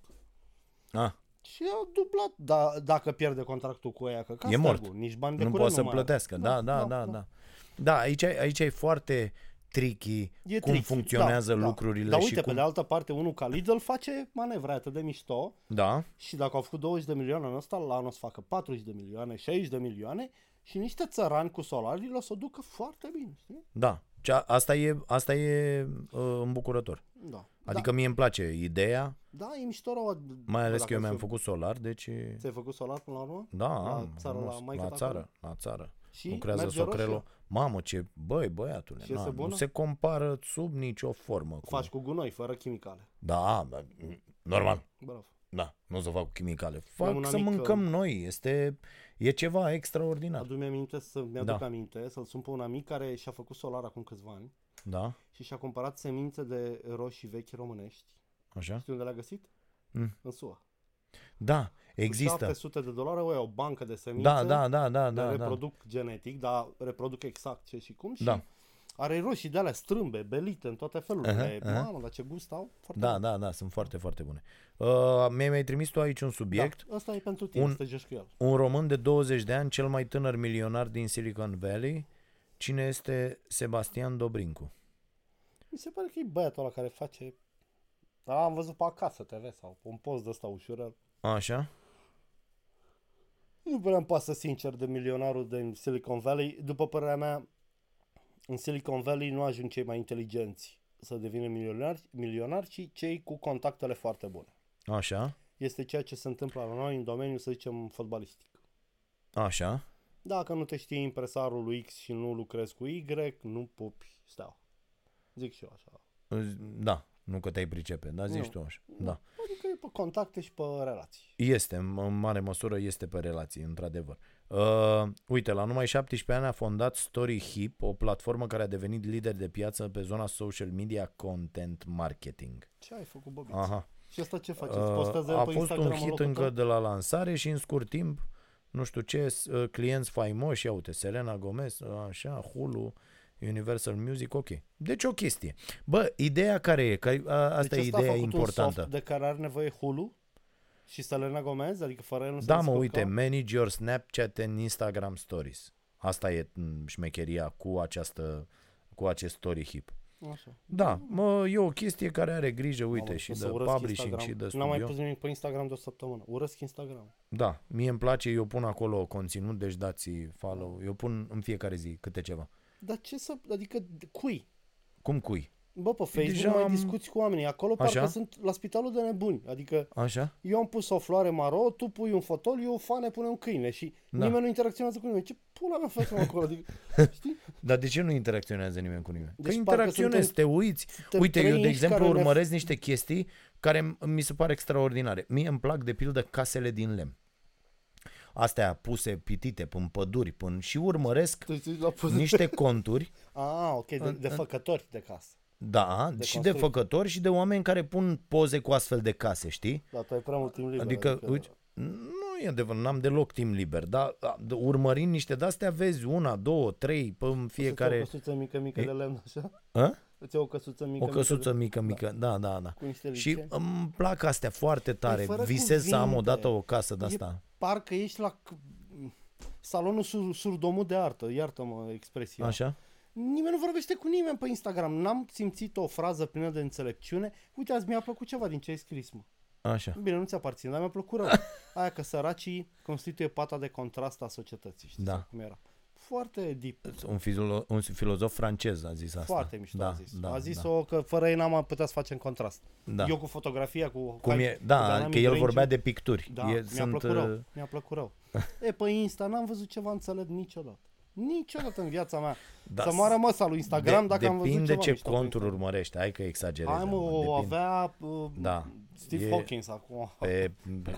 Ah, Și au dublat, da, dacă pierde contractul cu ea, că ca E mort. steagul, nici bani de nu curent poate să mai are. plătească. Da, da, da, da. Da, aici, e- aici e foarte tricky E cum tricky. funcționează da, lucrurile Da. Dar și uite, cum... pe de altă parte, unul ca Lidl face manevra atât de mișto Da, și dacă au făcut 20 de milioane anul ăsta, la anul o să facă 40 de milioane, 60 de milioane și niște țărani cu solari o să o ducă foarte bine, știi? da. Cea, asta e, asta e uh, îmbucurător. Da. Adică mie îmi place ideea, da, da, e mișto rău. mai ales dacă că eu mi-am fi- făcut solar, deci... e- Ți-ai făcut solar până la urmă? Da, La am, țară, la am, maică la ta țară, acolo? la țară. Și Lucrează merge Socrelo. roșie? Mamă, ce, băi, băiatule, Și na, iese nu bună? se compară sub nicio formă. Cu... Faci cu gunoi, fără chimicale. Da, da, normal. Bravo. Da, nu o să fac cu chimicale. am Fac un să amic, mâncăm noi. Este, e ceva extraordinar. Adu-mi aminte să mi-aduc Da. da. aminte, să-l sun pe un amic care și-a făcut solar acum câțiva ani Da, și și-a cumpărat semințe de roșii vechi românești. așa? Știi unde le-a găsit? Mm. În SUA. Da, Cu există. 700 de dolari, o, o bancă de semințe. Da, da, da, da, le da, da. reproduc genetic, dar reproduc exact ce și cum și Da. Are roșii de alea strâmbe, belite în toate felurile. Aha, aha. Mamă, dar ce gust au? Foarte Da, bun. da, da, sunt foarte, foarte bune. Uh, mi-ai mai trimis tu aici un subiect. Da, ăsta e pentru tine, Un- un... să te joci cu el. Un român de 20 de ani, cel mai tânăr milionar din Silicon Valley. Cine este Sebastian Dobrincu? Mi se pare că e băiatul ăla care face... Da, am văzut pe acasă TV sau pe un post de ăsta ușurel. Așa? Nu prea îmi pasă sincer de milionarul din Silicon Valley. După părerea mea, în Silicon Valley nu ajung cei mai inteligenți să devină milionari, milionari ci cei cu contactele foarte bune. Așa? Este ceea ce se întâmplă la noi în domeniul, să zicem, fotbalistic. Așa? Dacă nu te știi impresarul lui X și nu lucrezi cu Y, nu pupi steaua. Zic și eu așa. Da, nu că te-ai pricepe, dar zici Nu. tu așa. Da. Adică e pe contacte și pe relații. Este, în în mare măsură este pe relații, într-adevăr. Uh, uite, la numai 17 ani a fondat Story Hip, o platformă care a devenit lider de piață pe zona social media content marketing. Ce ai făcut, Bobby? Aha. Și asta ce faceți? Uh, Postează el a pe fost Instagram un în hit locul încă tău? de la lansare și în scurt timp, nu știu ce, s- uh, clienți faimoși, ia uite, Selena Gomez, așa, Hulu, Universal Music, ok. Deci o chestie. Bă, ideea care e? Că, a, asta deci e ăsta a ideea făcut un importantă. soft de care are nevoie Hulu și Selena Gomez? Adică fără el nu se Da, mă, descurca? uite, manage your Snapchat and Instagram stories. Asta e m, șmecheria cu această cu acest story hip. Așa. Da, mă, e o chestie care are grijă, uite, Mamă, și o să de urăsc publishing Instagram. și de N-am mai studio. pus nimic pe Instagram de o săptămână. Urăsc Instagram. Da, mie îmi place, eu pun acolo conținut, deci dați follow. Eu pun în fiecare zi câte ceva. Dar ce să... Adică cui? Cum cui? Bă, pe Facebook Deja mai am- discuți cu oamenii. Acolo Așa? parcă sunt la spitalul de nebuni. Adică Așa? eu am pus o floare maro, tu pui un fotoliu, fane pune un câine și Da. nimeni nu interacționează cu nimeni. Ce pula mea facem acolo? Adică, știi? Dar de ce nu interacționează nimeni cu nimeni? Deci că parcă interacționezi, suntem- te uiți. suntem Uite, eu trei de inși exemplu care ne- urmăresc niște chestii care m- mi se par extraordinare. Mie îmi plac de pildă casele din lemn. Astea puse pitite până păduri, până și urmăresc Tu știi la pus... niște conturi, Ah, ok, de, de făcători de casă. Da, De și de construcții. făcători și de oameni care pun poze cu astfel de case, știi? Dar tu ai prea mult timp liber. Adică, uite, nu e adevărat, n-am deloc timp liber, dar a, de- urmărind niște de-astea vezi una, două, trei, pe în Fiecare... fiecare... o căsuță mică, mică E- de lemn, așa? A? Îți iau o căsuță mică, O căsuță mică, mică, mică, da, da, da. cu niște Și lice. îmi plac astea foarte tare. fără Visez să am cuvinte. odată o casă de asta. Parcă ești la c- salonul sur, surdomut de artă, iartă-mă expresia. Așa? Nimeni nu vorbește cu nimeni pe Instagram. N-am simțit o frază plină de înțelepciune. Uite, azi mi-a plăcut ceva din ce ai scris, mă. Așa. Bine, nu ți aparține, dar mi-a plăcut rău. Aia că săracii constituie pata de contrast a societății, știi Da. sau cum era. Foarte deep, Un, filo- un filozof francez a zis asta. foarte mișto da, a zis. Da, a zis-o da. că fără ei n-am putea să facem contrast. Da. Eu cu fotografia, cu... Cum hai, e, cu da, Dynamic că el Range-ul, vorbea de picturi. Da, e, mi-a sunt, plăcut rău. uh, Mi-a plăcut rău. E, pe Insta n-am văzut ceva înțelept niciodată. Niciodată în viața mea. Da, să moară măsa lui Instagram de, dacă am văzut Depinde ceva ce mișto pe conturi Instagram. urmărești. Hai că exagerezi. Hai mă, o depinde. avea uh, Da. Steve E- Hawkins acum. Pe,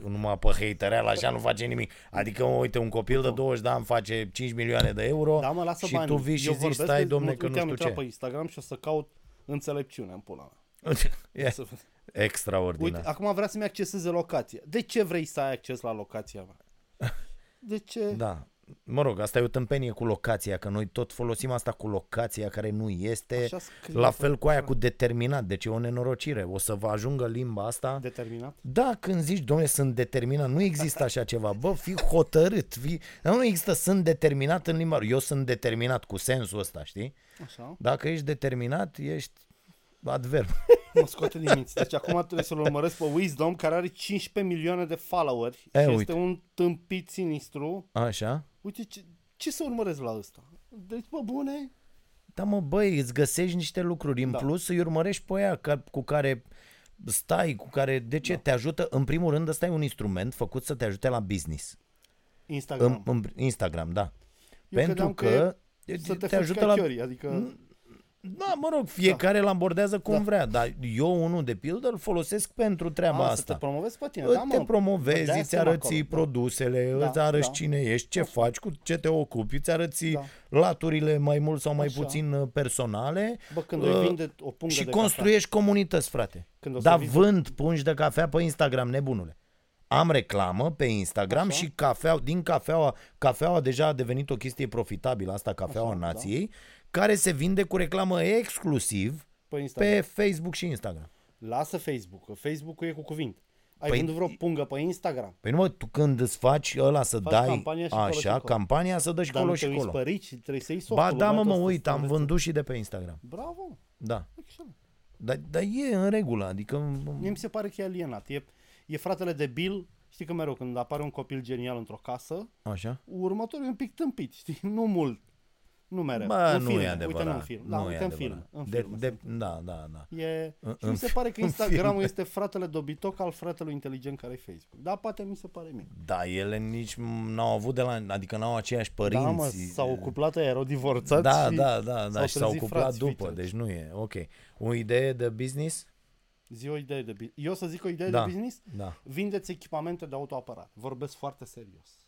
numai pe hatereal așa nu face nimic. Adică, uite, un copil de 20 de ani face 5 milioane de euro Da, mă, lasă și banii. tu vii și Eu zici, vorbesc stai, de- domne, mă, că uite, nu am știu intrat ce. pe Instagram și o să caut înțelepciune în pula mea. E Să- extraordinar. Uite, acum vrea să-mi acceseze locația. De ce vrei să ai acces la locația mea? De ce? Da. Mă rog, asta e o tâmpenie cu locația, că noi tot folosim asta cu locația care nu este, Așa scrie, la fel frate. cu aia cu determinat, deci e o nenorocire. O să vă ajungă limba asta. Determinat? Da, când zici, domnule, sunt determinat, nu există așa ceva. Bă, fii hotărât, fii... Dar nu există sunt determinat în limba. Eu sunt determinat cu sensul ăsta, știi? Așa. Dacă ești determinat, ești adverb. Mă scoate din minți. Deci acum trebuie să-l urmăresc pe Wisdom, care are 15 milioane de followeri E, și uite. este un tâmpit sinistru. Așa? Uite, ce, ce să urmăresc la ăsta? Deci, bă, bune, Da, mă, băi, îți găsești niște lucruri. În Da. plus, îi urmărești pe aia ca, cu care stai, cu care, de ce? Da. Te ajută, în primul rând, ăsta e un instrument făcut să te ajute la business. Instagram. În, în Instagram, da. Eu Pentru credeam că, că să te, te faci ajută la... chiori, adică... Da, mă rog, fiecare da. îl abordează cum Da. vrea, dar eu unul de pildă îl folosesc pentru treaba A, să asta. te promovezi pe tine. Îți Da, mă, te promovezi, de-aia îți suntem arăți acolo. produsele, Da, îți arăți da. cine ești, ce faci, cu ce te ocupi, îți arăți Da. laturile mai mult sau mai Așa. puțin uh, personale Bă, când uh, îi vinde o pungă și de construiești comunități, frate. Când o să Dar vinzi- vând pungi de cafea pe Instagram, nebunule. Am reclamă pe Instagram Așa. și cafea, din cafeaua, cafeaua deja a devenit o chestie profitabilă, asta cafeaua Așa, da. Nației, care se vinde cu reclamă exclusiv Pe Instagram. pe Facebook și Instagram. Lasă Facebook, că Facebook-ul e cu cuvinte. Ai Păi- vândut vreo pungă pe Instagram? Păi nu mă, tu când îți faci ăla să Faci dai campania și colo și așa, colo. campania să dă și Dar colo nu te și uiți colo. pe Rich, trebuie să iei Ba softul. da, mă, mă băiatul ăsta uit, să am învețe. vândut și de pe Instagram. Bravo, mă. Da. excelent. Dar, dar e în regulă, adică... Mie mi se pare că e alienat. E, e fratele de Bill, știi că mereu când apare un copil genial într-o casă, Așa? următorul e un pic tâmpit, știi? Nu mult. Nu mereu. Bă, în nu filme. e adevărat. Uite, nu în film. Da, nu uite, e în adevărat. film. În de, film de, da, da, da. E... În- și mi se în pare că în Instagramul film. este fratele dobitoc al fratelui inteligent care e Facebook. Da, poate mi se pare mie. Da, ele nici n-au avut de la... Adică n-au aceiași părinți. Da, mă, s-au cuplat ăia, erau divorțați Da, și da, da, da, s-au și s-au trezit cuplat frați după, vitregi. deci nu e, ok. O idee de business? Zi o idee de business. Eu să zic o idee Da. de business? Da. Vindeți echipamente de autoapărat. Vorbesc foarte serios.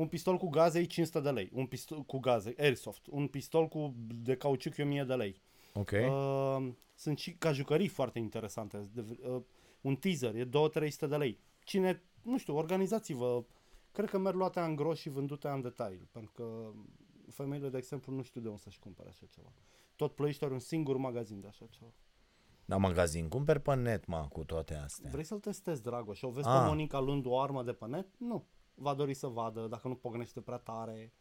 Un pistol cu gaze e 500 de lei. Un pistol cu gaze, airsoft. Un pistol cu de cauciuc e 1000 de lei. Ok. Uh, sunt și ca jucării foarte interesante. De, uh, Un teaser e 2-300 de lei. Cine, nu știu, organizați-vă. Cred că merg luate în gros și vândute în detaliu. Pentru că femeile, de exemplu, nu știu de unde să-și cumpere așa ceva. Tot Ploiești are un singur magazin de așa ceva. La magazin, cumperi pe net, mă, cu toate astea. Vrei să-l testezi, Dragoș? O vezi Ah. pe Monica luând o armă de pe net? Nu. Va dori să vadă dacă nu pognește prea tare,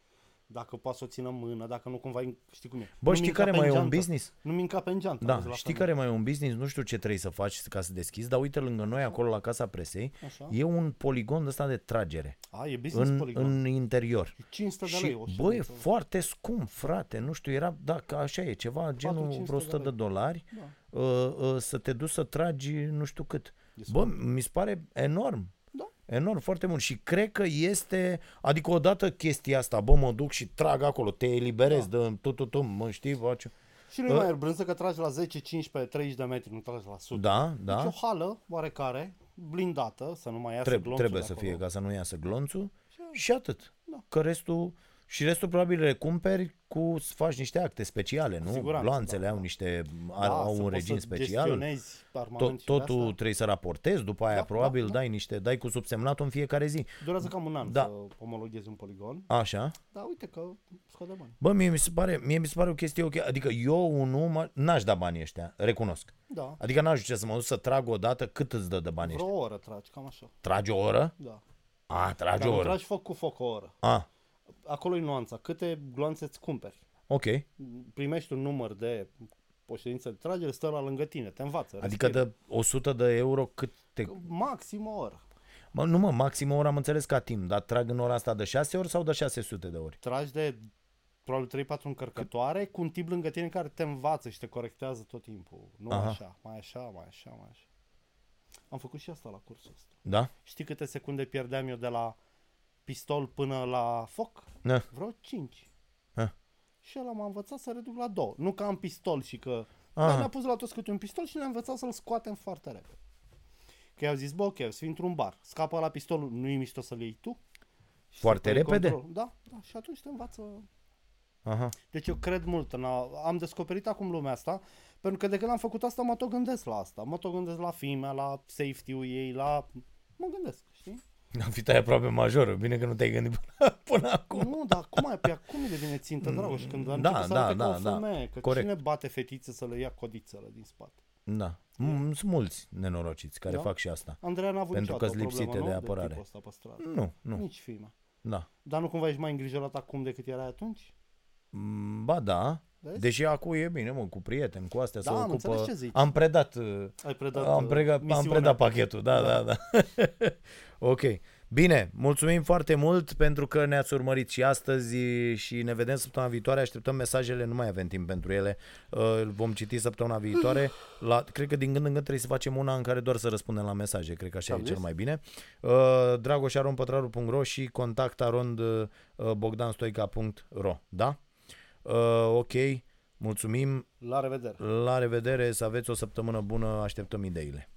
dacă poate să o țină în mână, dacă nu cumva, știi cum e. Bă, nu știi minca care pe mai e un geantă. business? Nu minca pe în geantă. Da, auzi, la știi femeie. care mai e un business? Nu știu ce trebuie să faci ca să deschizi, dar uite lângă noi, acolo la Casa Presei, Așa. e un poligon ăsta de tragere A, e business în, poligon. în interior. E 500 de Și, lei. o bă, e ședință. foarte scump, frate, nu știu, era, da, că așa e, ceva genul 400 vreo 100 de de lei. dolari, Da. uh, uh, să te duci să tragi nu știu cât. E Bă, scump. mi se pare enorm. Da. Enorm, foarte mult. Și cred că este, adică odată chestia asta, bă, mă duc și trag acolo, te eliberez Da. de tu, tu, tu, mă știi, face. Și nu Ă? mai e brânză că tragi la 10, 15, 30 de metri, nu tragi la 100. Da, Deci da, o hală oarecare, blindată, să nu mai iasă Treb- glonțul trebuie de să acolo. fie ca să nu iasă glonțul Și- și atât. Da. Că restul, și restul probabil le cumperi cu, să faci niște acte speciale, nu? siguranță, Gloanțele da, au da. niște, Da, au să un poți regim să special. gestionezi armament Tot, și de totul astea. trebuie să raportezi, după aia Da, probabil da, da. dai niște, dai cu subsemnatul în fiecare zi. Durează cam un an Da. să omologhezi un poligon. Așa. Dar uite că scade bani. Bă, mie mi se pare, mie mi se pare o chestie ok. Adică eu unul mă- n-aș da banii ăștia, recunosc. Da. Adică n-aș zice să mă duc să trag o dată, cât îți dă de banii ăștia? Vreo oră tragi, cam așa. Tragi o oră? Da. A, tragi Dar o nu oră. tragi foc cu foc o oră. A, Acolo e nuanța. Câte gloanțe îți cumperi? ok. Primești un număr de o ședință de tragere, stă la lângă tine, te învață. Adică respiră. de 100 de euro cât te... Maxim o oră. Mă, nu mă, maxim o oră am înțeles ca timp, dar trag în ora asta de 6 ori sau de 600 de ori? Tragi de probabil 3-4 încărcătoare cu un tip lângă tine care te învață și te corectează tot timpul. Nu Aha. așa, mai așa, mai așa, mai așa. Am făcut și asta la cursul ăsta. Da? Știi câte secunde pierdeam eu de la pistol până la foc? Da. Vreo 5. Ha. Și ăla m-a învățat să reduc la 2. Nu că am pistol și că... Ah. Dar ne-a pus la toți câte un pistol și ne-a învățat să-l scoatem foarte repede. Că i-au zis, bă, ok, o să fii într-un bar. Scapă la pistolul, nu e mișto să-l iei tu? Și Foarte să pui repede? control. Da, da, și atunci te învață Aha. deci eu cred mult în a, am descoperit acum lumea asta, pentru că de când am făcut asta mă tot gândesc la asta. Mă tot gândesc la filme, la safety-ul ei, la... Mă gândesc, știi? Am fi taia aproape majoră, bine că nu te-ai gândit până, până acum. Nu, dar cum ai, pe acum devine țintă, Dragoș, când Da, începe să da, arate ca da, o femeie, că corect. cine bate fetițe să le ia codițele din spate? Da. Mm, Sunt mulți nenorociți care Da? fac și asta. Andreea n-a avut Pentru niciodată că-s o problemă, lipsite de nu? apărare. tipul ăsta pe stradă. Nu, nu. Nici filme. Da. Dar nu cumva ești mai îngrijorat acum decât erai atunci? Mm, Ba da. Vezi? Deși acum e bine, mă, cu prieteni, cu astea Da, se am înțeles ocupă. ce zici. Am predat, uh, Ai predat am, uh, prega, am misiunea. predat pachetul, da, da, da. ok. Bine, mulțumim foarte mult pentru că ne-ați urmărit și astăzi și ne vedem săptămâna viitoare. Așteptăm mesajele, nu mai avem timp pentru ele. Uh, Îl vom citi săptămâna viitoare. La, cred că din gând în gând trebuie să facem una în care doar să răspundem la mesaje. Cred că așa Am e cel zis. mai bine. Uh, dragoșaronpătraru.ro și contact arond uh, bogdanstoica.ro Da? Uh, ok. Mulțumim. La revedere! La revedere, să aveți o săptămână bună, așteptăm ideile.